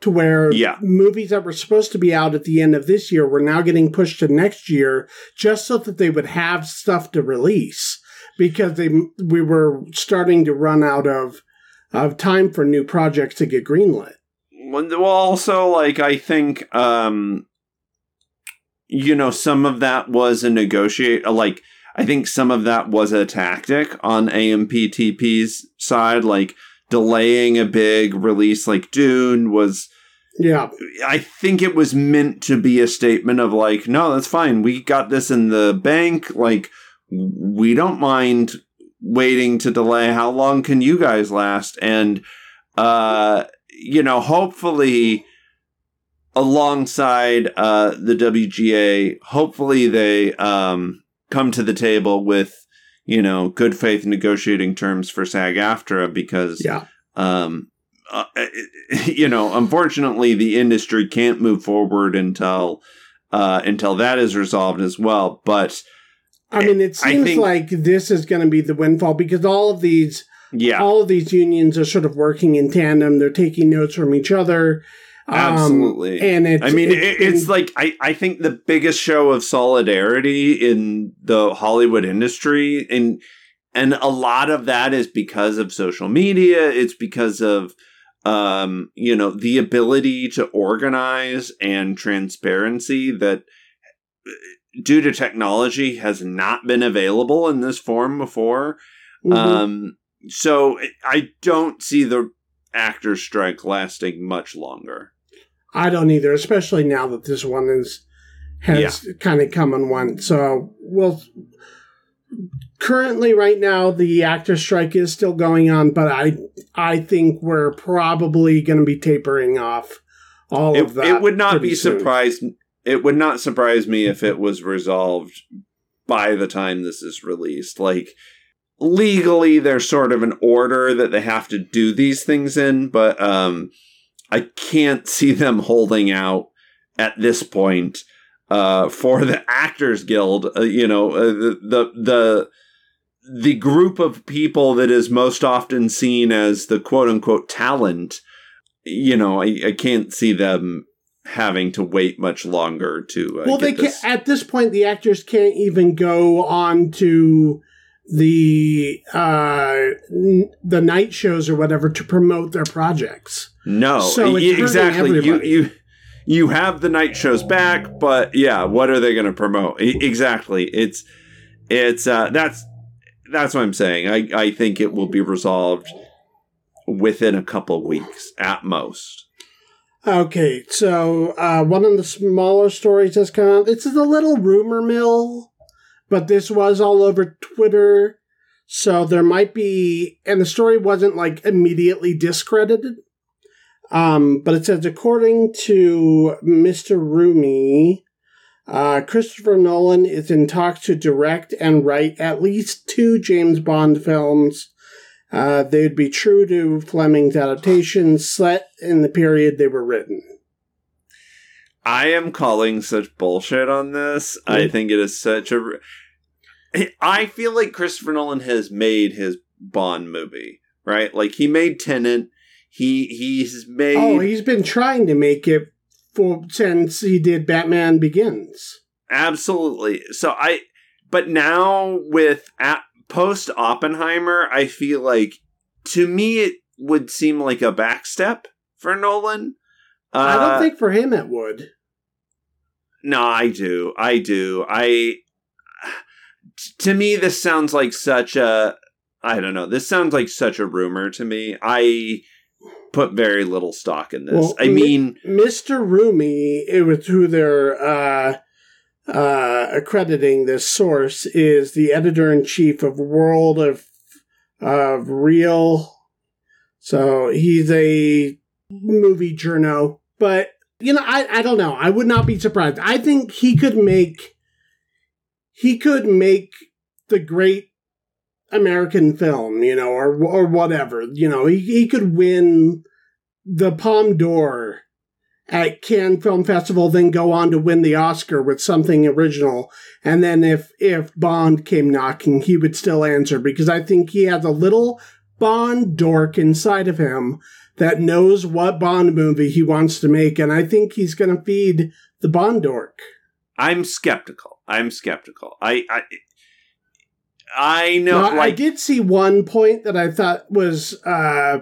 to where yeah. movies that were supposed to be out at the end of this year were now getting pushed to next year just so that they would have stuff to release because they we were starting to run out of of time for new projects to get greenlit. Well, also like I think um you know, some of that was a negotiate, like, I think some of that was a tactic on AMPTP's side, like delaying a big release like Dune was Yeah. I think it was meant to be a statement of like, no, that's fine. We got this in the bank. Like, we don't mind waiting to delay. How long can you guys last? And, uh, you know, hopefully, alongside uh, the WGA, hopefully they um, come to the table with, you know, good faith negotiating terms for SAG AFTRA because, Yeah. um, uh, you know, unfortunately, the industry can't move forward until uh, until that is resolved as well. But I mean, it seems think- like this is going to be the windfall because all of these yeah, all of these unions are sort of working in tandem. They're taking notes from each other. Um, Absolutely. and it's I mean, it's it, it's like I, I think the biggest show of solidarity in the Hollywood industry, and and a lot of that is because of social media. It's because of um, you know the ability to organize and transparency that uh, due to technology has not been available in this form before. Mhm. Um, so I don't see the actors strike lasting much longer. I don't either, especially now that this one is has kind of come and went. So, well, currently, right now, the actor strike is still going on, but I I think we're probably going to be tapering off all it, of that. it would not be soon. surprised it would not surprise me if it was resolved by the time this is released like legally there's sort of an order that they have to do these things in but um i can't see them holding out at this point uh for the actors guild uh, you know uh, the, the the group of people that is most often seen as the quote unquote talent you know, I, I can't see them having to wait much longer to. Uh, well, they get can this. at this point the actors can't even go on to the uh n- the night shows or whatever to promote their projects. no, so it's exactly. You you you have the night shows back, but yeah, what are they going to promote? Exactly. It's it's uh, that's that's what I'm saying. I I think it will be resolved within a couple weeks at most. Okay, so uh, one of the smaller stories has come out. This is a little rumor mill, but this was all over Twitter. So there might be, and the story wasn't like immediately discredited. Um, but it says, according to Mr. Ruimy, uh, Christopher Nolan is in talks to direct and write at least two James Bond films. Uh, they would be true to Fleming's adaptations set in the period they were written. I am calling such bullshit on this. I Mm. think it is such a. I feel like Christopher Nolan has made his Bond movie, right? Like he made Tenet. He he's made. Oh, he's been trying to make it for since he did Batman Begins. absolutely. So I, but now with at, post Oppenheimer, I feel like to me it would seem like a backstep for Nolan. Uh, I don't think for him it would. No, I do. I do. I to me this sounds like such a I don't know. This sounds like such a rumor to me. I put very little stock in this. Well, I mean, Mr. Ruimy, it was who they're uh, uh, accrediting this source, is the editor in chief of World of of Reel. So he's a movie journo, but you know, I I don't know. I would not be surprised. I think he could make he could make the great American film, you know, or or whatever. You know, he he could win the Palme d'Or at Cannes Film Festival, then go on to win the Oscar with something original. And then if if Bond came knocking, he would still answer because I think he has a little Bond dork inside of him that knows what Bond movie he wants to make, and I think he's going to feed the Bond dork. I'm skeptical. I'm skeptical. I I, I know Now, I did see one point that I thought was uh,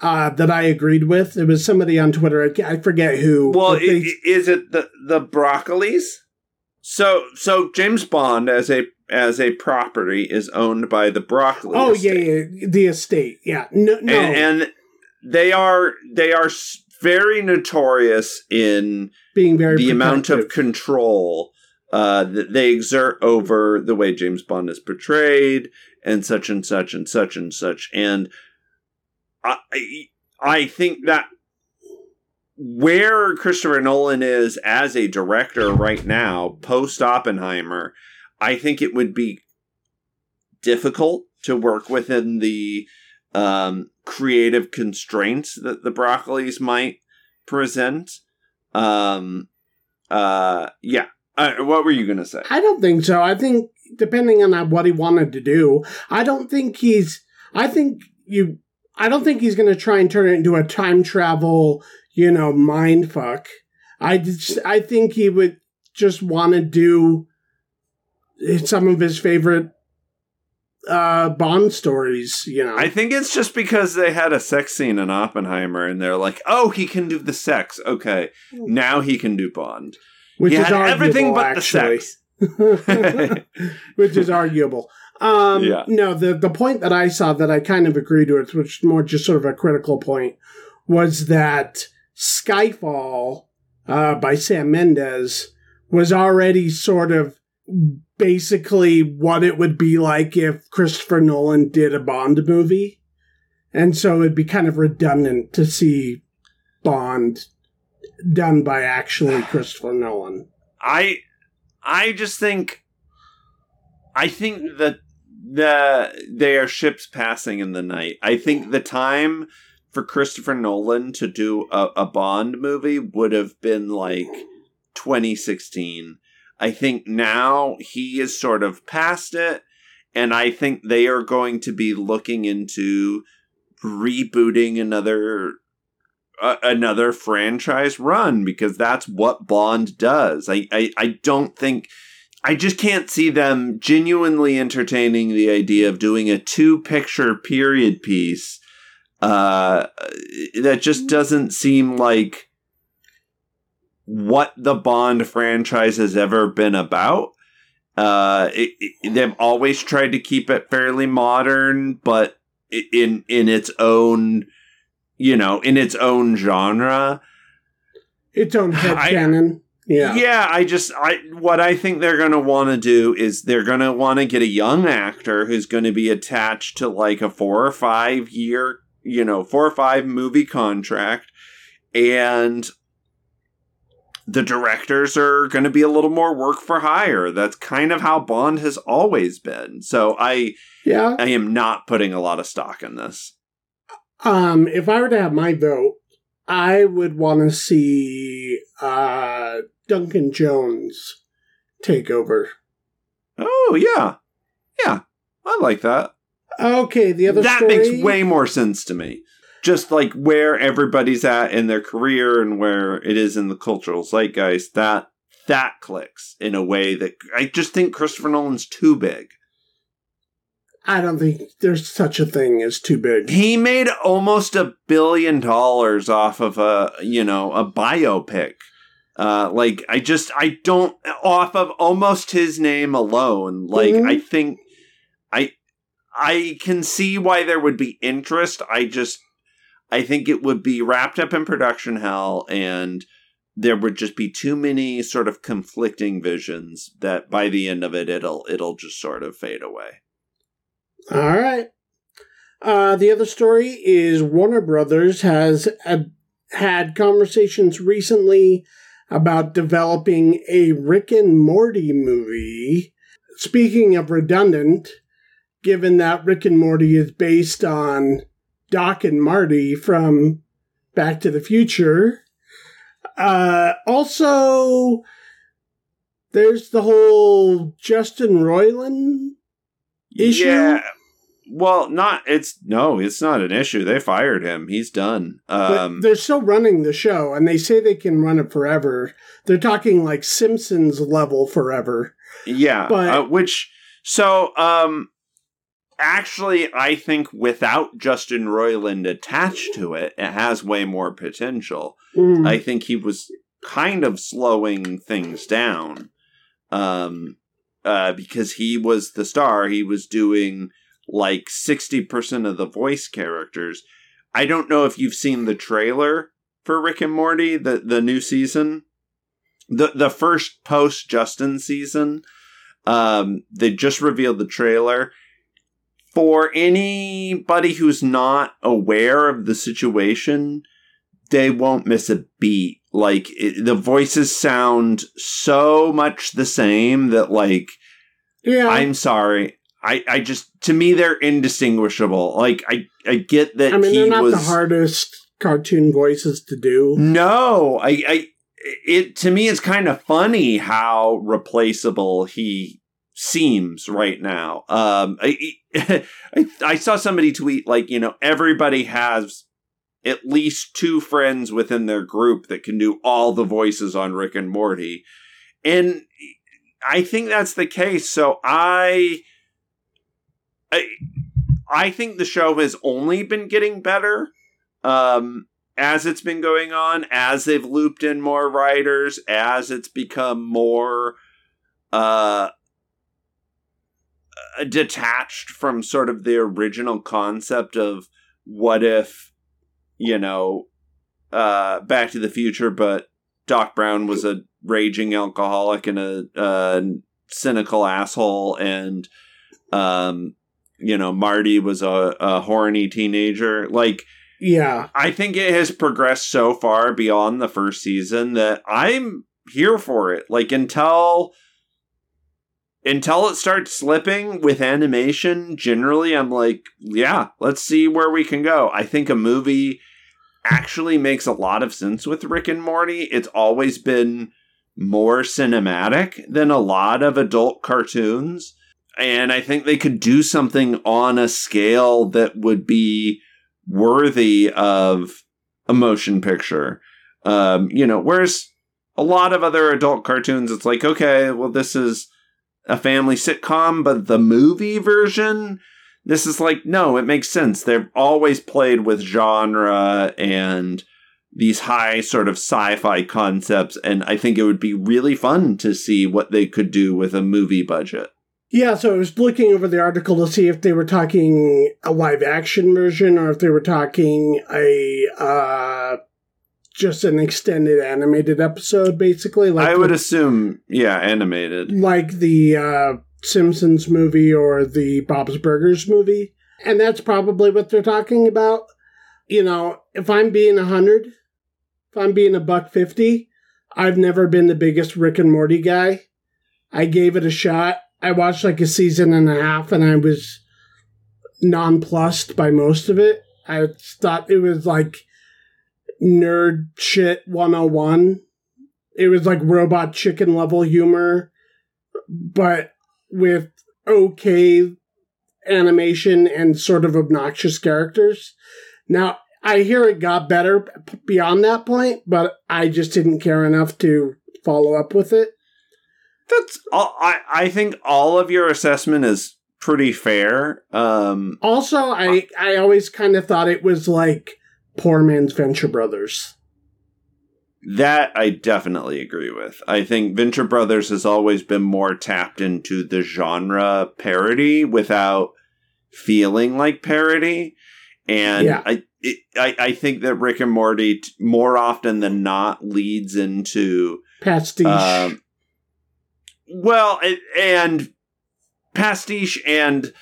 uh, that I agreed with. It was somebody on Twitter. I, I forget who. well, they- i- i- is it the the Broccolis? So so James Bond as a as a property is owned by the Broccoli. oh estate. yeah, yeah, the estate. Yeah, no, no. and, and they are they are very notorious in being very the amount of control uh, that they exert over the way James Bond is portrayed, and such and such and such and such. And I, I think that where Christopher Nolan is as a director right now, post Oppenheimer, I think it would be difficult to work within the um, creative constraints that the Broccolis might present. Um, uh, yeah. Uh, what were you going to say? I don't think so. I think depending on what he wanted to do, I don't think he's. I think you. I don't think he's going to try and turn it into a time travel, you know, mind fuck. I just, I think he would just want to do some of his favorite uh Bond stories, you know. I think it's just because they had a sex scene in Oppenheimer and they're like, oh, he can do the sex. Okay. Now he can do Bond. which he is had arguable, everything but actually. the sex. which is arguable. Um, Yeah. No, the the point that I saw that I kind of agreed with, which is more just sort of a critical point, was that Skyfall uh, by Sam Mendes was already sort of basically what it would be like if Christopher Nolan did a Bond movie, and so it'd be kind of redundant to see Bond done by actually Christopher Nolan. I I just think I think that the they are ships passing in the night. I think the time for Christopher Nolan to do a, a Bond movie would have been like 2016. I think now he is sort of past it, and I think they are going to be looking into rebooting another uh, another franchise run because that's what Bond does. I, I I don't think I just can't see them genuinely entertaining the idea of doing a two picture period piece. Uh, that just doesn't seem like what the Bond franchise has ever been about. Uh, it, it- they've always tried to keep it fairly modern, but in in its own, you know, in its own genre. Its own head canon. Yeah. Yeah, I just I what I think they're going to want to do is they're going to want to get a young actor who's going to be attached to like a 4 or 5 year, you know, 4 or 5 movie contract and the directors are going to be a little more work for hire. That's kind of how Bond has always been. So I Yeah. I am not putting a lot of stock in this. Um, if I were to have my vote, I would want to see uh, Duncan Jones take over. Oh, yeah. Yeah. I like that. Okay, the other that story. makes way more sense to me. Just like where everybody's at in their career and where it is in the cultural zeitgeist, that that clicks in a way that I just think Christopher Nolan's too big. I don't think there's such a thing as too big. He made almost a billion dollars off of a you know a biopic. Uh, like I just I don't off of almost his name alone. Like Mhm. I think I I can see why there would be interest. I just I think it would be wrapped up in production hell and there would just be too many sort of conflicting visions that by the end of it it'll it'll just sort of fade away. All right. Uh, the other story is Warner Brothers has had, had conversations recently about developing a Rick and Morty movie. Speaking of redundant, given that Rick and Morty is based on Doc and Marty from Back to the Future. Uh, also, there's the whole Justin Roiland issue? Yeah. Well, not it's no, it's not an issue. They fired him. He's done. Um they're still running the show, and they say they can run it forever. They're talking like Simpsons level forever. yeah, but- uh, which so um actually I think without Justin Roiland attached to it, it has way more potential. Mm. I think he was kind of slowing things down. Um uh because he was the star, he was doing like 60% of the voice characters. I don't know if you've seen the trailer for Rick and Morty, the the new season. The the first post Justin season. Um they just revealed the trailer. For anybody who's not aware of the situation, they won't miss a beat. Like it, the voices sound so much the same that like Yeah. I'm sorry. I, I just to me they're indistinguishable. Like I I get that I mean, he they're not was the hardest cartoon voices to do. No, I I it to me it's kind of funny how replaceable he seems right now. Um I, I I saw somebody tweet like, you know, everybody has at least two friends within their group that can do all the voices on Rick and Morty. And I think that's the case. So I I I think the show has only been getting better um as it's been going on, as they've looped in more writers, as it's become more uh detached from sort of the original concept of what if you know uh back to the future but doc brown was a raging alcoholic and a uh cynical asshole and um you know marty was a, a horny teenager like Yeah. I think it has progressed so far beyond the first season that I'm here for it. Like until until it starts slipping with animation, generally I'm like, yeah, let's see where we can go. I think a movie actually makes a lot of sense with Rick and Morty. It's always been more cinematic than a lot of adult cartoons. And I think they could do something on a scale that would be worthy of a motion picture. Um, you know, whereas a lot of other adult cartoons, it's like, okay, well, this is a family sitcom, but the movie version, this is like, no, it makes sense. They've always played with genre and these high sort of sci-fi concepts, and I think it would be really fun to see what they could do with a movie budget. Yeah, so I was looking over the article to see if they were talking a live action version or if they were talking a uh just an extended animated episode basically like I would the, assume, yeah, animated. like the uh Simpsons movie or the Bob's Burgers movie. And that's probably what they're talking about. You know, if I'm being a hundred, if I'm being a buck fifty, I've never been the biggest Rick and Morty guy. I gave it a shot. I watched like a season and a half and I was nonplussed by most of it. I thought it was like nerd shit 101. It was like robot chicken level humor, but with okay animation and sort of obnoxious characters. Now, I hear it got better beyond that point, but I just didn't care enough to follow up with it. That's all, I I think all of your assessment is pretty fair. Um Also, I I always kind of thought it was like poor man's Venture Brothers. that I definitely agree with. I think Venture Brothers has always been more tapped into the genre parody without feeling like parody. And Yeah. I, it, I I think that Rick and Morty t- more often than not leads into Pastiche. Um, well, it, and pastiche and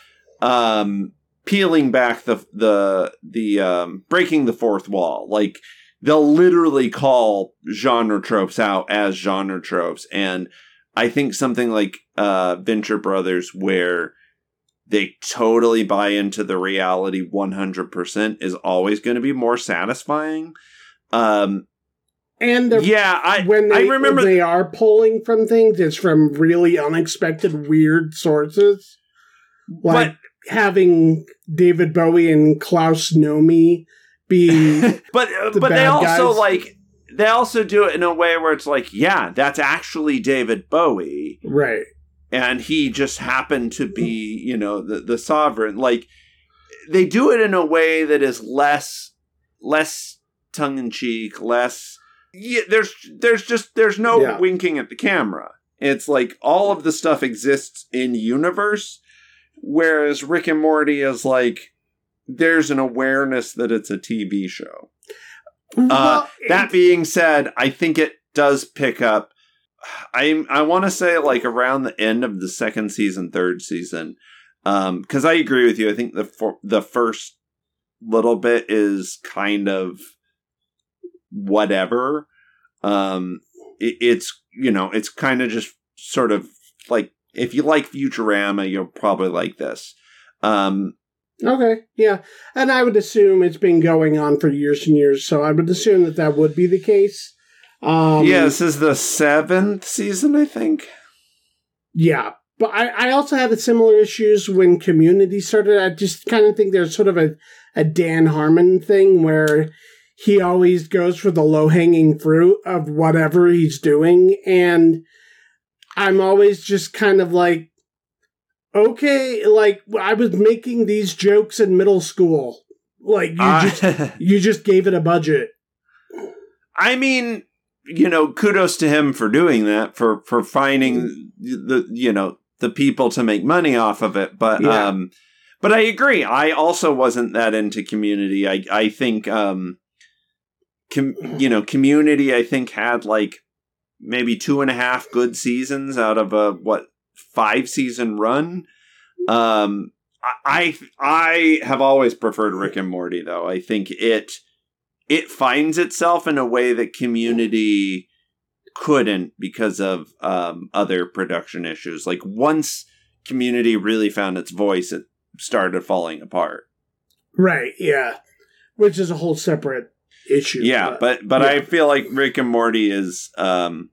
um, peeling back the the the um, breaking the fourth wall. Like they'll literally call genre tropes out as genre tropes, and I think something like uh, Venture Brothers, where they totally buy into the reality 100% is always going to be more satisfying. Um, and yeah, I when they, I remember they are pulling from things, it's from really unexpected, weird sources. Like having David Bowie and Klaus Nomi be but the but they also guys. like they also do it in a way where it's like, yeah, that's actually David Bowie, right. and he just happened to be, you know, the the sovereign. Like they do it in a way that is less less tongue in cheek, less. Yeah, there's there's just there's no Yeah. winking at the camera. It's like all of the stuff exists in universe, whereas Rick and Morty is like there's an awareness that it's a TV show. Uh, that being said, I think it does pick up. I I want to say like around the end of the second season, third season, because um, I agree with you. I think the for, the first little bit is kind of whatever. Um, it, it's you know it's kind of just sort of like if you like Futurama, you'll probably like this. Um, Okay, yeah. And I would assume it's been going on for years and years, so I would assume that that would be the case. Um, yeah, this is the seventh season, I think. Yeah, but I, I also had similar issues when Community started. I just kind of think there's sort of a, a Dan Harmon thing where he always goes for the low hanging fruit of whatever he's doing. And I'm always just kind of like, okay, like I was making these jokes in middle school. Like you uh, just you just gave it a budget. I mean, you know, kudos to him for doing that for for finding the you know the people to make money off of it. But yeah. um, but I agree. I also wasn't that into Community. I I think um, com- you know, Community. I think had like maybe two and a half good seasons out of a what five season run. Um, I I have always preferred Rick and Morty though. I think it it finds itself in a way that Community couldn't because of um, other production issues. Like once Community really found its voice, it started falling apart. Right. Yeah. Which is a whole separate issue. Yeah, but but, but yeah. I feel like Rick and Morty is um,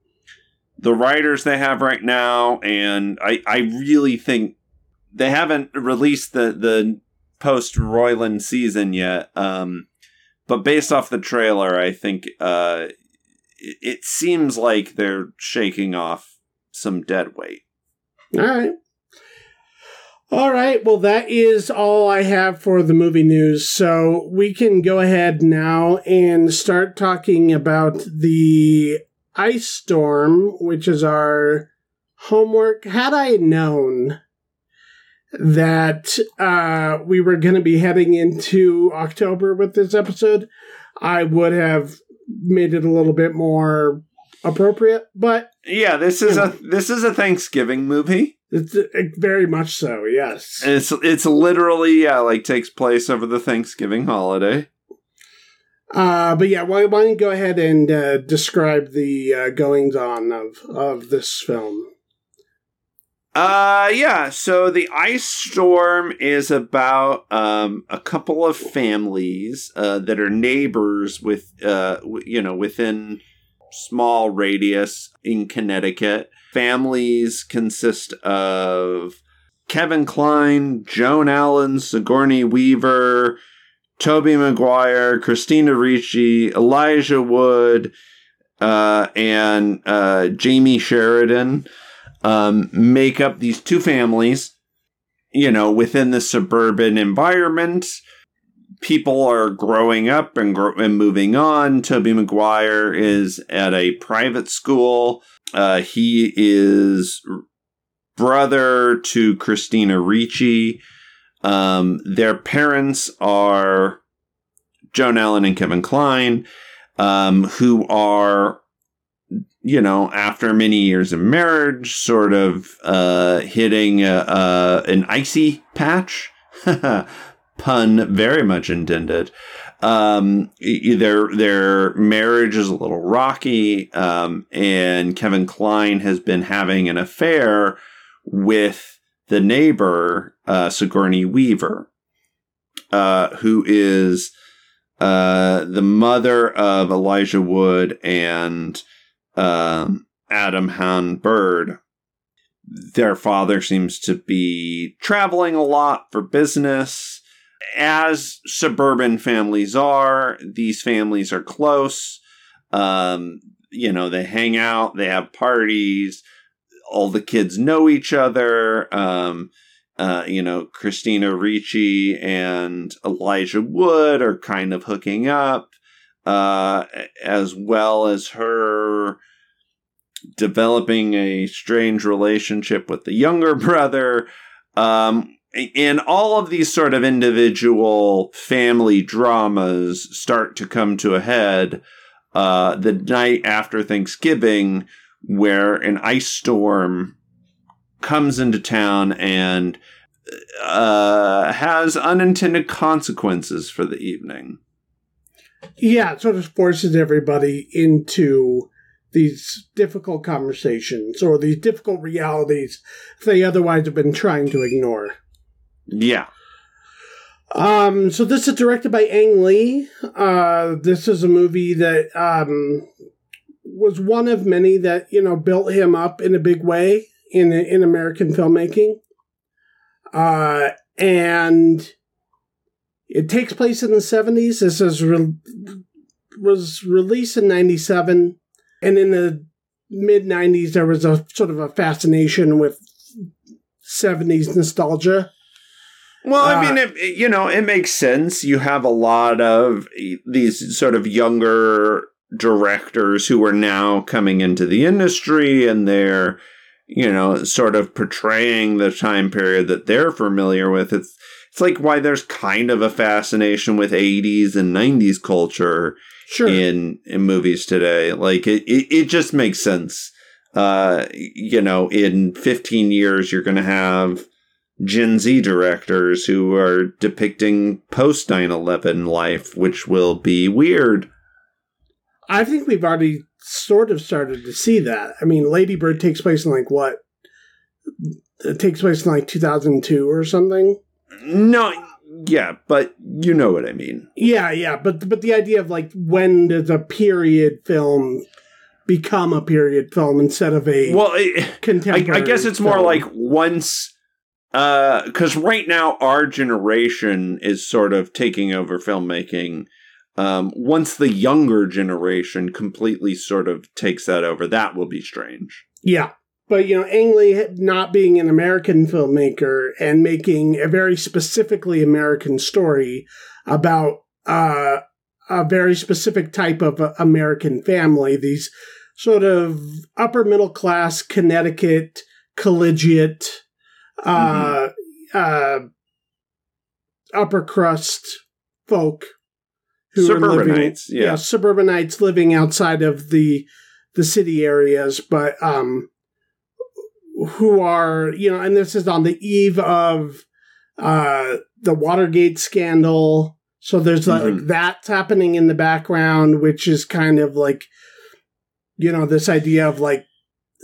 the writers they have right now, and I I really think they haven't released the the post Roiland season yet. Um, but based off the trailer, I think uh, it, it seems like they're shaking off some dead weight. All right. All right. Well, that is all I have for the movie news. So we can go ahead now and start talking about the ice storm, which is our homework. Had I known that uh, we were going to be heading into October with this episode, I would have made it a little bit more appropriate. But yeah, this is a this is a Thanksgiving movie. It's uh, very much so. Yes, it's it's literally yeah, like takes place over the Thanksgiving holiday. Uh, but yeah, why, why don't you go ahead and uh, describe the uh, goings on of of this film? Uh, yeah. So the ice storm is about um, a couple of families uh, that are neighbors with, uh, w- you know, within small radius in Connecticut. Families consist of Kevin Kline, Joan Allen, Sigourney Weaver, Tobey Maguire, Christina Ricci, Elijah Wood, uh, and uh, Jamey Sheridan um, make up these two families. You know, within the suburban environment, people are growing up and, grow- and moving on. Tobey Maguire is at a private school. Uh, he is brother to Christina Ricci. Um, their parents are Joan Allen and Kevin Kline, um, who are you know, after many years of marriage, sort of uh, hitting a, a, an icy patch. Pun very much intended. Um, their their marriage is a little rocky, um, and Kevin Kline has been having an affair with the neighbor uh, Sigourney Weaver, uh, who is uh, the mother of Elijah Wood and um, Adam Hann-Byrd. Their father seems to be traveling a lot for business. As suburban families are, these families are close. Um, you know, they hang out, they have parties, all the kids know each other. Um, uh, you know, Christina Ricci and Elijah Wood are kind of hooking up uh, as well as her developing a strange relationship with the younger brother. Um, and all of these sort of individual family dramas start to come to a head uh, the night after Thanksgiving, where an ice storm comes into town and uh, has unintended consequences for the evening. Yeah, it sort of forces everybody into these difficult conversations or these difficult realities they otherwise have been trying to ignore. Yeah. Um, so this is directed by Ang Lee. Uh, this is a movie that um, was one of many that you know built him up in a big way in in American filmmaking. Uh, and it takes place in the seventies. This is re- was released in ninety seven, and in the mid nineties there was a sort of a fascination with seventies nostalgia. Well, I mean, uh, it, you know, it makes sense. You have a lot of these sort of younger directors who are now coming into the industry and they're, you know, sort of portraying the time period that they're familiar with. It's it's like why there's kind of a fascination with 80s and 90s culture sure. in in movies today. Like it, it, it just makes sense. Uh, you know, in 15 years, you're going to have Gen Z directors who are depicting post 9 11 life, which will be weird. I think we've already sort of started to see that. I mean, Lady Bird takes place in like what? It takes place in like 2002 or something. No, yeah, but you know what I mean. Yeah, yeah, but but the idea of like when does a period film become a period film instead of a well, it, contemporary? I, I guess it's film. more like once because uh, right now our generation is sort of taking over filmmaking. Um, once the younger generation completely sort of takes that over, that will be strange. Yeah. But, you know, Ang Lee not being an American filmmaker and making a very specifically American story about uh, a very specific type of uh, American family, these sort of upper middle class Connecticut collegiate uh, mm-hmm. uh, upper crust folk who suburbanites, living, yeah. yeah, suburbanites living outside of the the city areas, but um, who are you know, and this is on the eve of uh, the Watergate scandal. So there's mm-hmm. like that's happening in the background, which is kind of like you know this idea of like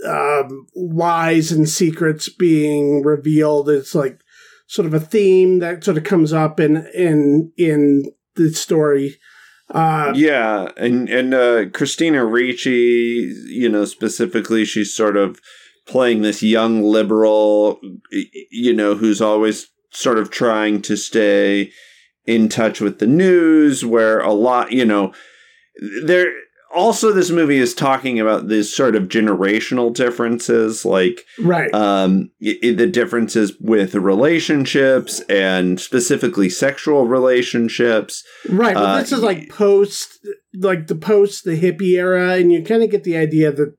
um, lies and secrets being revealed. It's like sort of a theme that sort of comes up in in in the story. Uh, yeah, and and uh, Christina Ricci, you know, specifically, she's sort of playing this young liberal, you know, who's always sort of trying to stay in touch with the news. Where a lot, you know, there also this movie is talking about these sort of generational differences like right. um the differences with relationships and specifically sexual relationships. Right uh, this is like post like the post the hippie era and you kind of get the idea that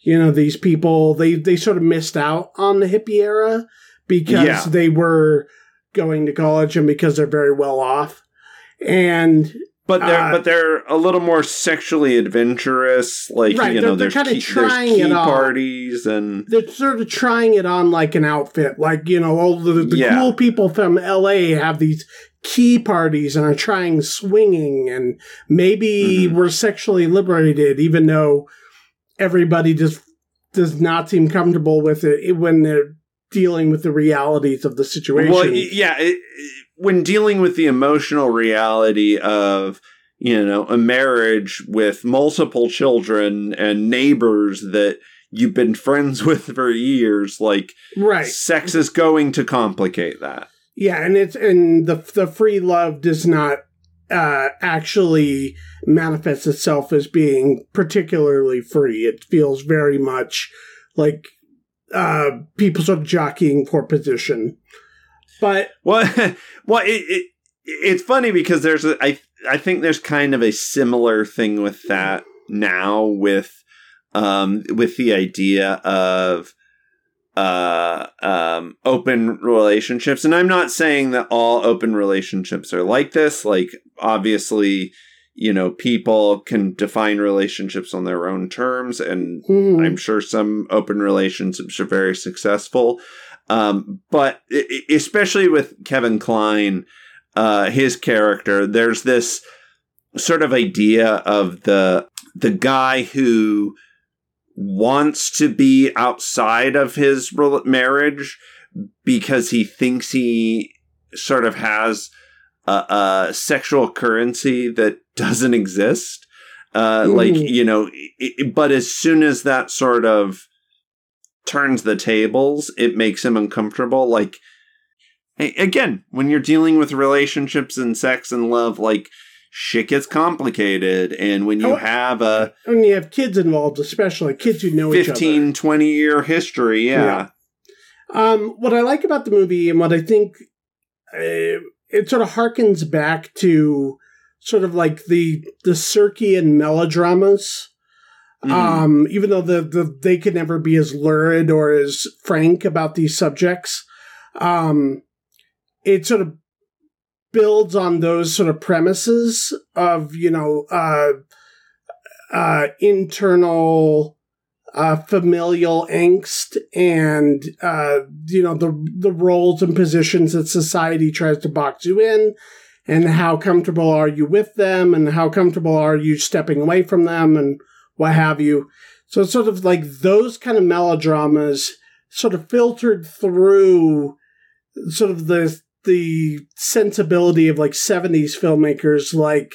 you know these people they they sort of missed out on the hippie era because yeah. they were going to college and because they're very well off. And but they're uh, but they're a little more sexually adventurous. Like right, you know, they're, they're there's, key, there's key parties and they're sort of trying it on like an outfit. Like you know, all the, the yeah. cool people from L.A. have these key parties and are trying swinging, and maybe mm-hmm. we're sexually liberated, even though everybody just does not seem comfortable with it when they're dealing with the realities of the situation. Well, yeah. It, when dealing with the emotional reality of you know a marriage with multiple children and neighbors that you've been friends with for years like right. sex is going to complicate that. Yeah and it's and the the free love does not uh actually manifest itself as being particularly free. It feels very much like uh people sort of jockeying for position but well, well, it, it it's funny because there's a I I think there's kind of a similar thing with that now with um with the idea of uh, um, open relationships. And I'm not saying that all open relationships are like this. Like, obviously, you know, people can define relationships on their own terms, and mm. I'm sure some open relationships are very successful. Um, but especially with Kevin Kline, uh, his character, there's this sort of idea of the the guy who wants to be outside of his marriage because he thinks he sort of has a, a sexual currency that doesn't exist. Uh, like, you know, it, but as soon as that sort of turns the tables, it makes him uncomfortable. Like, again, when you're dealing with relationships and sex and love, like, shit gets complicated and when you oh, have a when you have kids involved especially kids who know 15 20 year history yeah. yeah. um what i like about the movie and what i think uh, it sort of harkens back to sort of like the the Sirkian melodramas mm-hmm. um even though the, the they could never be as lurid or as frank about these subjects um it sort of builds on those sort of premises of you know uh, uh, internal uh, familial angst and uh, you know the the roles and positions that society tries to box you in and how comfortable are you with them and how comfortable are you stepping away from them and what have you so it's sort of like those kind of melodramas sort of filtered through sort of the the sensibility of like 70s filmmakers like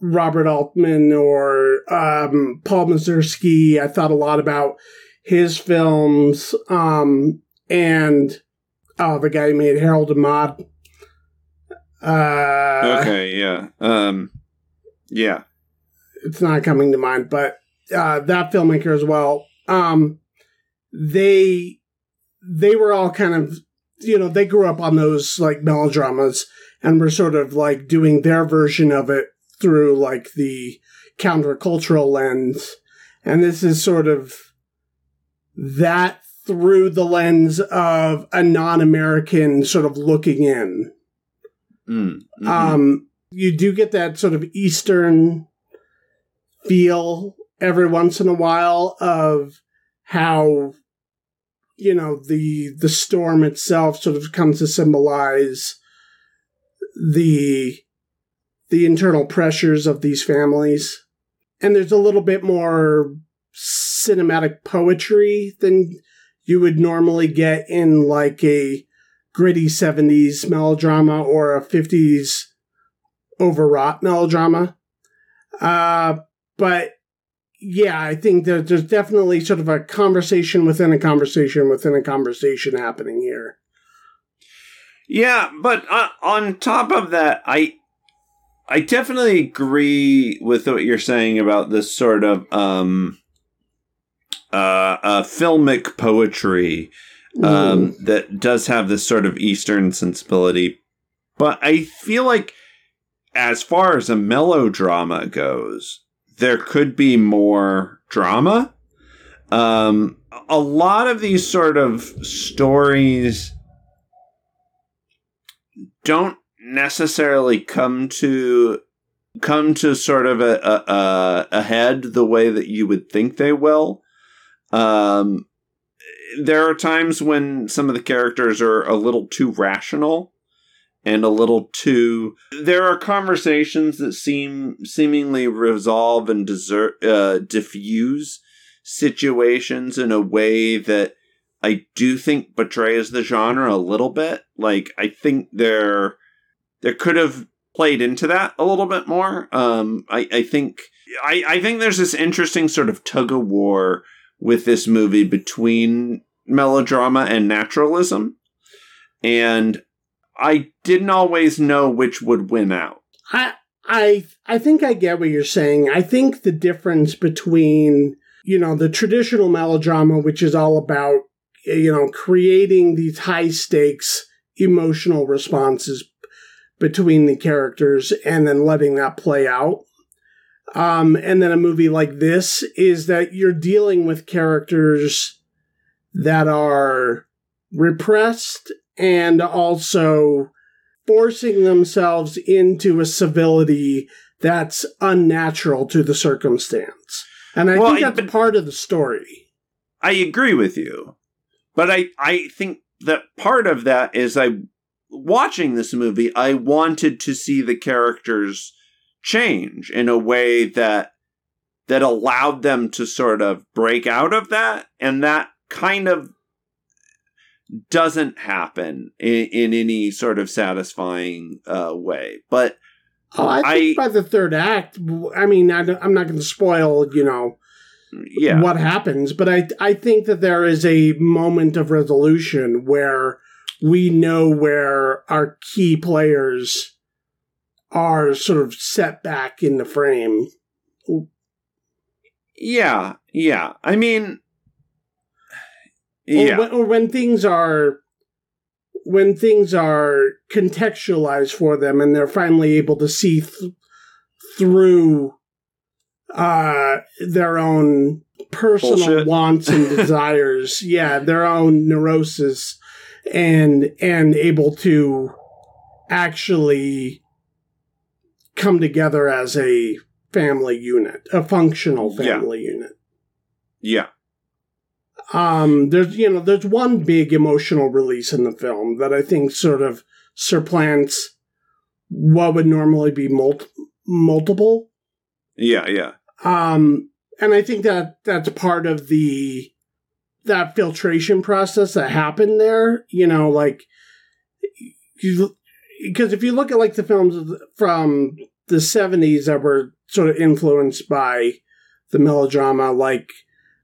Robert Altman or um, Paul Mazursky. I thought a lot about his films um, and oh, the guy who made Harold and Maude. Uh, okay, yeah. Um, yeah. It's not coming to mind, but uh, that filmmaker as well. Um, they they were all kind of you know, they grew up on those like melodramas and were sort of like doing their version of it through like the countercultural lens. And this is sort of that through the lens of a non American sort of looking in. Mm, mm-hmm. Um, you do get that sort of Eastern feel every once in a while of how you know the the storm itself sort of comes to symbolize the the internal pressures of these families. And there's a little bit more cinematic poetry than you would normally get in like a gritty 70s melodrama or a 50s overwrought melodrama. Uh, but yeah, I think that there's definitely sort of a conversation within a conversation within a conversation happening here. Yeah, but uh, on top of that, I I definitely agree with what you're saying about this sort of um uh, uh filmic poetry um mm. that does have this sort of eastern sensibility. But I feel like as far as a melodrama goes, there could be more drama. Um, a lot of these sort of stories don't necessarily come to come to sort of a, a, a, head the way that you would think they will. Um, there are times when some of the characters are a little too rational and a little too there are conversations that seem seemingly resolve and desert, uh, diffuse situations in a way that I do think betrays the genre a little bit. Like I think there there could have played into that a little bit more. Um, I, I think I, I think there's this interesting sort of tug of war with this movie between melodrama and naturalism. And I didn't always know which would win out. I I I think I get what you're saying. I think the difference between you know the traditional melodrama, which is all about you know creating these high stakes emotional responses between the characters and then letting that play out. Um, and then a movie like this is that you're dealing with characters that are repressed and also forcing themselves into a civility that's unnatural to the circumstance. And I Well, think I- that's part of the story. I agree with you, but I I think that part of that is I watching this movie. I wanted to see the characters change in a way that that allowed them to sort of break out of that, and that kind of doesn't happen in, in any sort of satisfying uh, way. But Oh, I think I- by the third act, I mean, I, am not going to spoil, you know, yeah, what happens, but I I think that there is a moment of resolution where we know where our key players are sort of set back in the frame. yeah, yeah. I mean, Or yeah. when, or when things are when things are contextualized for them and they're finally able to see th- through uh their own personal Bullshit. wants and desires yeah their own neurosis and and able to actually come together as a family unit a functional Yeah. family unit yeah. Um there's you know there's one big emotional release in the film that i think sort of supplants what would normally be mul- multiple Yeah, yeah. um and i think that that's part of the that filtration process that happened there you know like you because if you look at like the films from the 70s that were sort of influenced by the melodrama like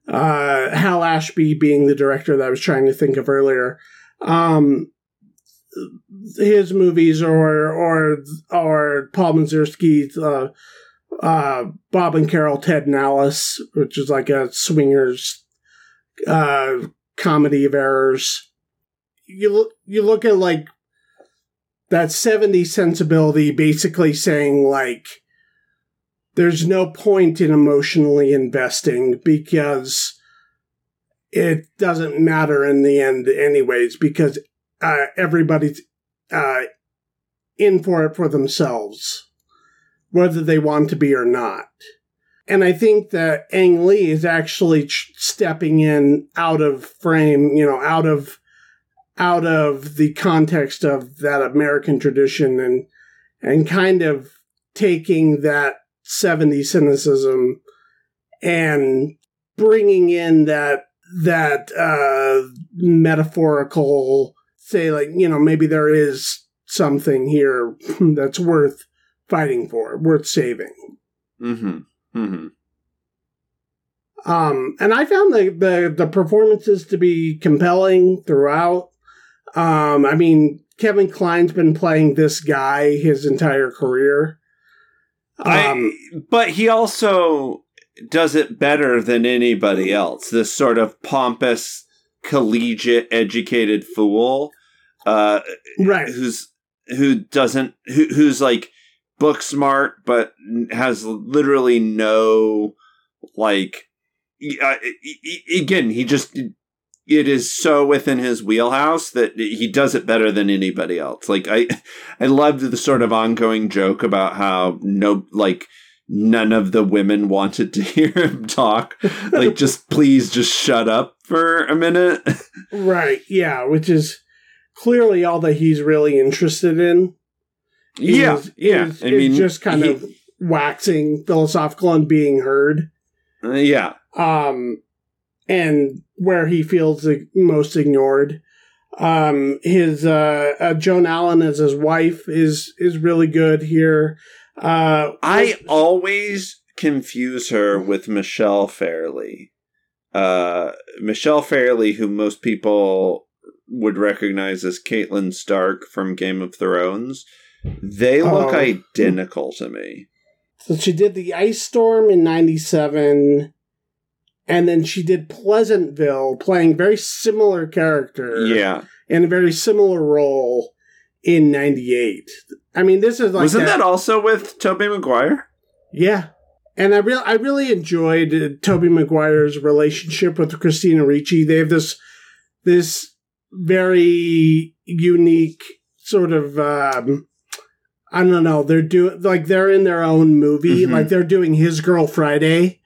uh hal ashby being the director that i was trying to think of earlier um his movies or or or paul mazursky's uh uh, Bob and Carol, Ted and Alice, which is like a swingers uh, comedy of errors. You look, you look at like that 70s sensibility, basically saying like there's no point in emotionally investing because it doesn't matter in the end, anyways, because uh, everybody's uh, in for it for themselves whether they want to be or not. And I think that Ang Lee is actually ch- stepping in out of frame, you know, out of out of the context of that American tradition and and kind of taking that 70s cynicism and bringing in that that uh metaphorical say like you know maybe there is something here that's worth fighting for, worth saving. Mm-hmm. Mm-hmm. Um, and I found the, the the performances to be compelling throughout. Um, I mean, Kevin Kline's been playing this guy his entire career. Um, I, but he also does it better than anybody else. This sort of pompous, collegiate, educated fool, uh, right. who's who doesn't who, who's like book smart, but has literally no like. Uh, again, he just it is so within his wheelhouse that he does it better than anybody else. Like I, I loved the sort of ongoing joke about how no, like none of the women wanted to hear him talk. Like, just please, just shut up for a minute. Right. Yeah, which is clearly all that he's really interested in. yeah, is- yeah. is- I mean, just kind he- of waxing philosophical and being heard. uh, yeah, um, and where he feels the most ignored. Um, his uh, uh, Joan Allen as his wife is is really good here. Uh, I always confuse her with Michelle Fairley. Uh, Michelle Fairley, who most people would recognize as Catelyn Stark from Game of Thrones. They look Oh. identical to me. so she did the Ice Storm in '97, and then she did Pleasantville, playing very similar character, Yeah. in a very similar role in '98. I mean, this is like Wasn't that also with Tobey Maguire? Yeah. And I real I really enjoyed uh, Tobey Maguire's relationship with Christina Ricci. They have this this very unique sort of um, I don't know. They're doing like they're in their own movie, Mhm. like they're doing His Girl Friday.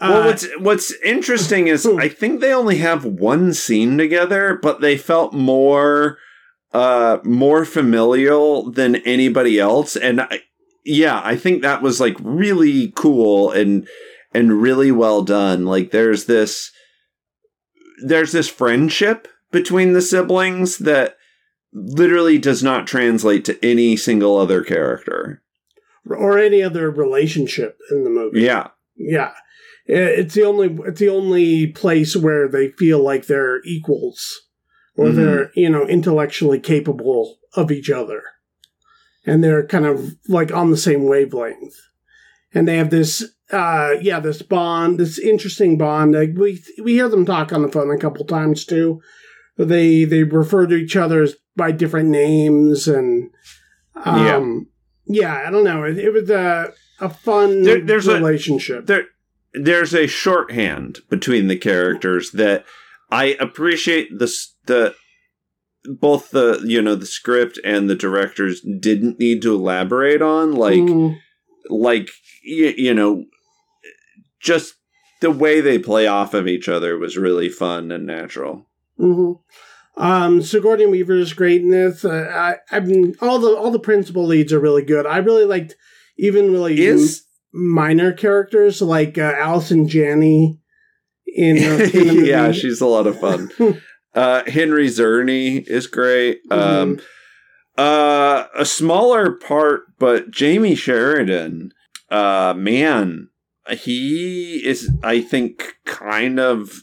Well, Uh, what's what's interesting is I think they only have one scene together, but they felt more uh more familial than anybody else, and I, yeah, I think that was like really cool and and really well done. Like there's this there's this friendship between the siblings that literally does not translate to any single other character. or any other relationship in the movie. Yeah. Yeah. I- It's the only it's the only place where they feel like they're equals or Mhm. they're, you know, intellectually capable of each other. And they're kind of like on the same wavelength. And they have this uh yeah, this bond, this interesting bond. Like we we hear them talk on the phone a couple times too. They they refer to each other as- by different names and um yeah, I don't know. It, it was a a fun There- there's a- relationship. there there's a shorthand between the characters that I appreciate the the both the you know the script and the directors didn't need to elaborate on like Mm, like you, you know just the way they play off of each other was really fun and natural. mhm. Um, Sigourney Weaver is great in this. Uh, I, I've been, all the all the principal leads are really good. I really liked even really Is minor characters like uh, Allison Janney in, uh, in the movie. yeah, she's a lot of fun. Uh, Henry Czerny is great. Um, uh, a smaller part, but Jamey Sheridan, uh, man, he is, I think, kind of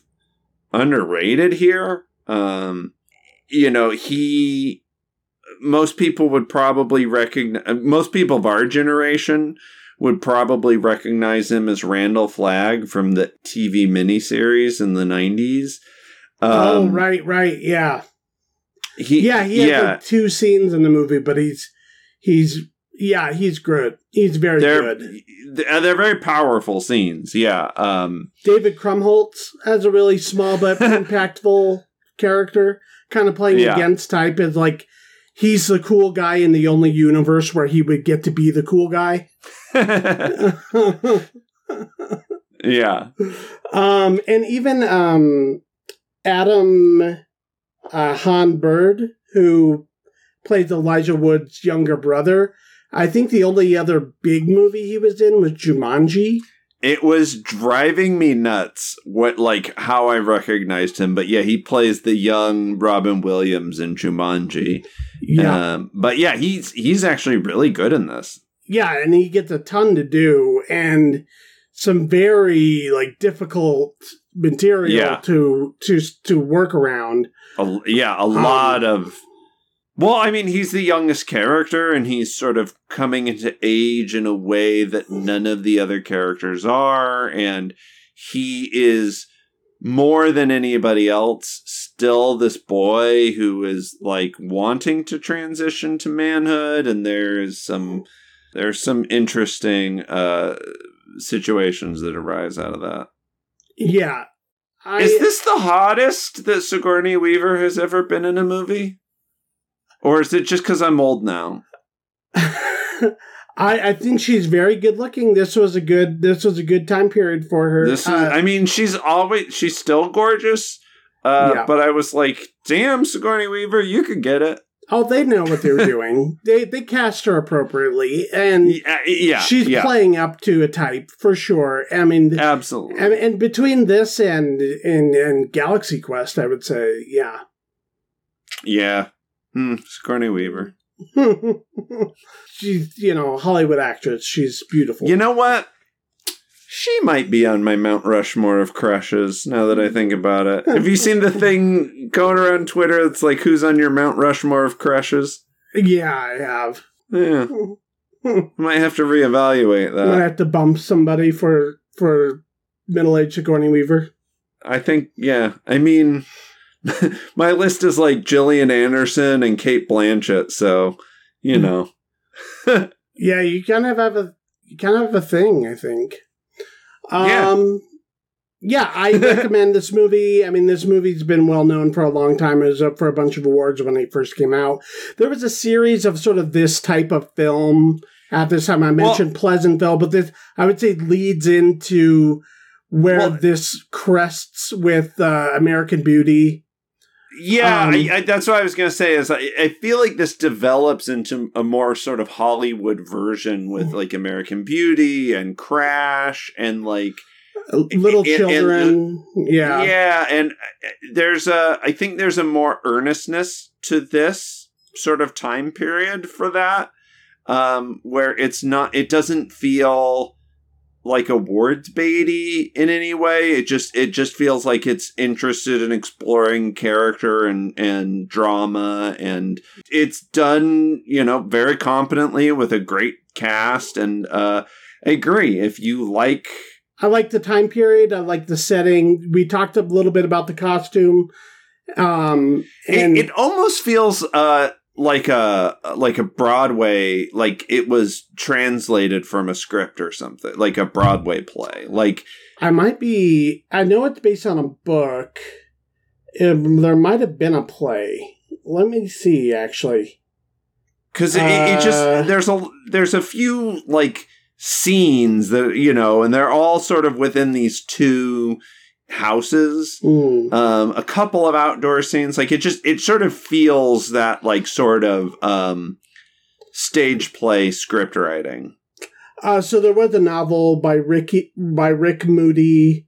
underrated here. Um, you know, he, most people would probably recognize, most people of our generation would probably recognize him as Randall Flagg from the TV miniseries in the 90s. oh Um, right, right, yeah, He, yeah. He has yeah. like two scenes in the movie, but he's he's yeah, he's good. He's very they're good. they're they're very powerful scenes. Yeah. Um. David Krumholtz has a really small but impactful character, kind of playing Yeah. against type as like he's the cool guy in the only universe where he would get to be the cool guy. yeah. um, and even um, Adam uh, Hann-Byrd, who plays Elijah Wood's younger brother. I think the only other big movie he was in was Jumanji. It was driving me nuts what like how I recognized him, but yeah, he plays the young Robin Williams in Jumanji. Yeah. Um, but yeah, he's he's actually really good in this. yeah, and he gets a ton to do and some very like difficult material Yeah. to to to work around. A, yeah, a Um, lot of. Well, I mean, he's the youngest character, and he's sort of coming into age in a way that none of the other characters are, and he is more than anybody else still this boy who is like wanting to transition to manhood and there's some there's some interesting uh situations that arise out of that Yeah. I is this the hottest that Sigourney Weaver has ever been in a movie? Or is it just because I'm old now? I, I think she's very good looking. This was a good this was a good time period for her. This is, Uh, I mean, she's always, she's still gorgeous. Uh, Yeah. But I was like, damn, Sigourney Weaver, you could get it. oh, they know what they were doing. they they cast her appropriately, and Yeah, yeah. she's yeah, playing up to a type for sure. I mean, Absolutely. and, and between this and, and and Galaxy Quest, I would say, yeah. yeah. Hmm, Sigourney Weaver. she's you know a Hollywood actress. She's beautiful. You know what? She might be on my Mount Rushmore of crushes now that I think about it. Have you seen the thing going around Twitter that's like, who's on your Mount Rushmore of crushes? yeah, I have. Yeah. Might have to reevaluate that. I'm have to bump somebody for for middle aged Sigourney Weaver. I think, yeah. I mean, my list is like Gillian Anderson and Cate Blanchett, so, you Hmm. know. Yeah, you kind of have a you kind of have a thing. I think. Yeah. Um, yeah, I recommend this movie. I mean, this movie's been well known for a long time. It was up for a bunch of awards when it first came out. There was a series of sort of this type of film at this time. I mentioned well, Pleasantville, but this I would say leads into where well, this crests with uh, American Beauty. Yeah, um, I, I, that's what I was going to say. Is I, I, feel like this develops into a more sort of Hollywood version with mm. like American Beauty and Crash and like little and, children. And, yeah, yeah, and uh, there's a I think there's a more earnestness to this sort of time period for that, um, where it's not. It doesn't feel like awards baity in any way. It just it just feels like it's interested in exploring character and and drama and it's done, you know, very competently with a great cast and uh I agree. If you like I like the time period, I like the setting. We talked a little bit about the costume. Um and it, it almost feels uh like a like a Broadway like it was translated from a script or something like a Broadway play. Like I might be I know it's based on a book. It, there might have been a play. Let me see actually. Because it, uh, it, just there's a there's a few like scenes that you know and they're all sort of within these two houses mm. um a couple of outdoor scenes like it just it sort of feels that like sort of um stage play script writing. Uh so there was a novel by ricky by rick moody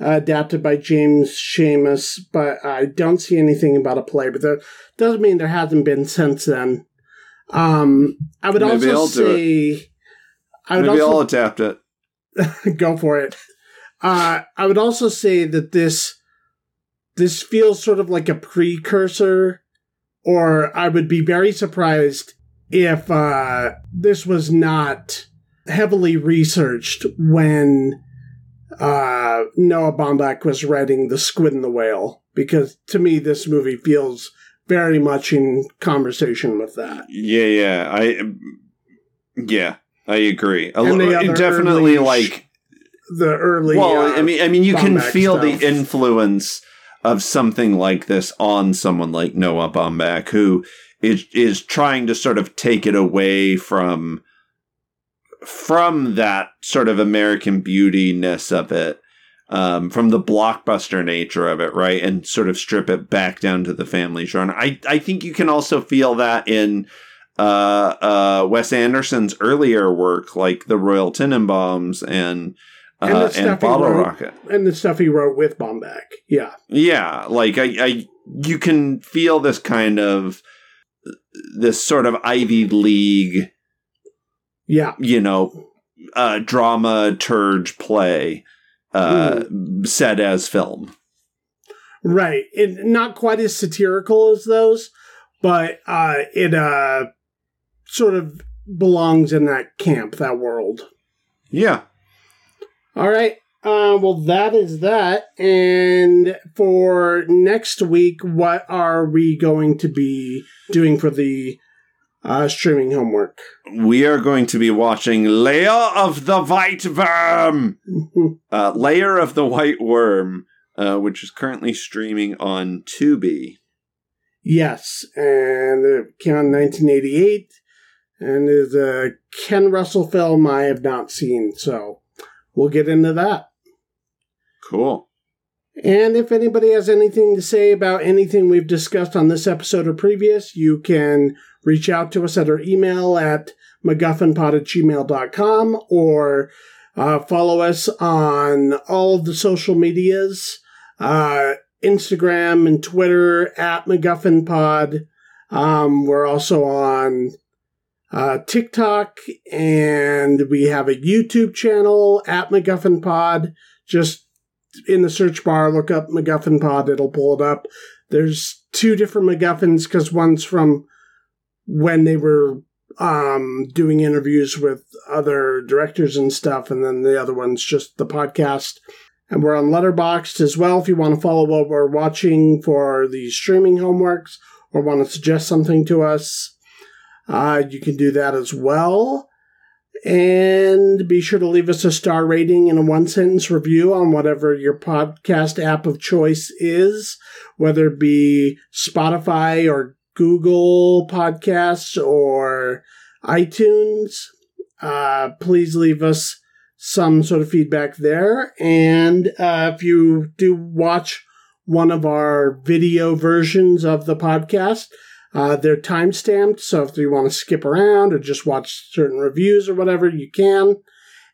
uh, adapted by james schamus but i don't see anything about a play but that doesn't mean there hasn't been since then. Um i would Maybe also say i would Maybe also, I'll adapt it. go for it uh, I would also say that this this feels sort of like a precursor, or I would be very surprised if uh, this was not heavily researched when uh, Noah Baumbach was writing The Squid and the Whale, because to me, this movie feels very much in conversation with that. Yeah, yeah, I, yeah, I agree. A, definitely like the early. Well, uh, I mean, I mean, you can feel stuff. the influence of something like this on someone like Noah Baumbach, who is is trying to sort of take it away from from that sort of American beautiness of it, um, from the blockbuster nature of it, right, and sort of strip it back down to the family genre. I I think you can also feel that in uh, uh, Wes Anderson's earlier work, like the Royal Tenenbaums and and, uh, and Bottle wrote, Rocket, and the stuff he wrote with Baumbach. Yeah, yeah. Like I, I, you can feel this kind of this sort of Ivy League, yeah, you know, uh, dramaturge play uh, mm. set as film. Right, it, not quite as satirical as those, but uh, it uh, sort of belongs in that camp, that world. Yeah, all right. Uh, well, that is that. And for next week, what are we going to be doing for the uh, streaming homework? We are going to be watching Lair of the White Worm. uh, Lair of the White Worm, uh, which is currently streaming on Tubi. Yes, and it came out in 1988, and is a Ken Russell film I have not seen, so we'll get into that. Cool. And if anybody has anything to say about anything we've discussed on this episode or previous, you can reach out to us at our email at MacGuffinPod at gmail.com or uh, follow us on all the social medias uh, Instagram and Twitter at MacGuffinPod. Um, we're also on uh, TikTok, and we have a YouTube channel at MacGuffin Pod. Just in the search bar, look up MacGuffin Pod, it'll pull it up. There's two different MacGuffins because one's from when they were um, doing interviews with other directors and stuff, and then the other one's just the podcast. And we're on Letterboxd as well if you want to follow what we're watching for the streaming homeworks or want to suggest something to us. Uh, you can do that as well. And be sure to leave us a star rating and a one sentence review on whatever your podcast app of choice is, whether it be Spotify or Google Podcasts or iTunes. Uh, please leave us some sort of feedback there. And uh, if you do watch one of our video versions of the podcast, uh, they're time stamped, so if you want to skip around or just watch certain reviews or whatever, you can.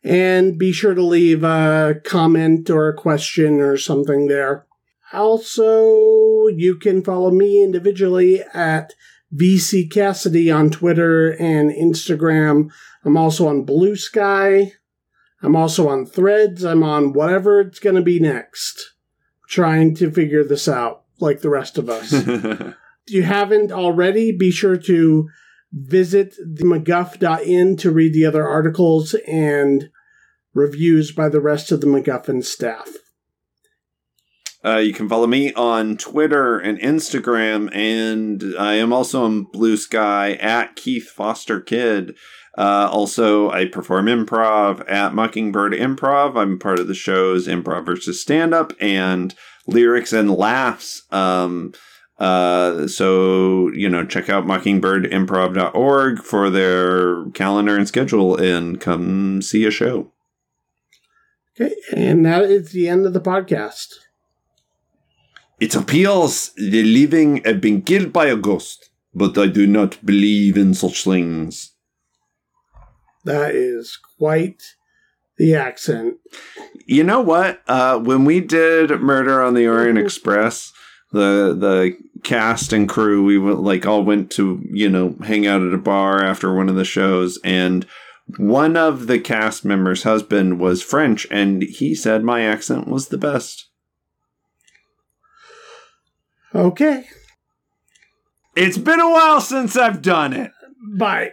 And be sure to leave a comment or a question or something there. Also, you can follow me individually at VC Cassidy on Twitter and Instagram. I'm also on Blue Sky. I'm also on Threads. I'm on whatever it's going to be next. Trying to figure this out like the rest of us. you haven't already, be sure to visit the MacGuff.in to read the other articles and reviews by the rest of the MacGuffin staff. Uh, you can follow me on Twitter and Instagram, and I am also on Blue Sky at Keith Foster Kid. Uh, also, I perform improv at Mockingbird Improv. I'm part of the shows Improv versus Stand Up and Lyrics and Laughs. Um, uh, so, you know, check out mockingbirdimprov.org for their calendar and schedule and come see a show. Okay, and that is the end of the podcast. It appears the living have been killed by a ghost, but I do not believe in such things. That is quite the accent. You know what? Uh, when we did Murder on the Orient Express, the the cast and crew we went, like all went to you know hang out at a bar after one of the shows and one of the cast members husband was french and he said my accent was the best. Okay. It's been a while since i've done it. Bye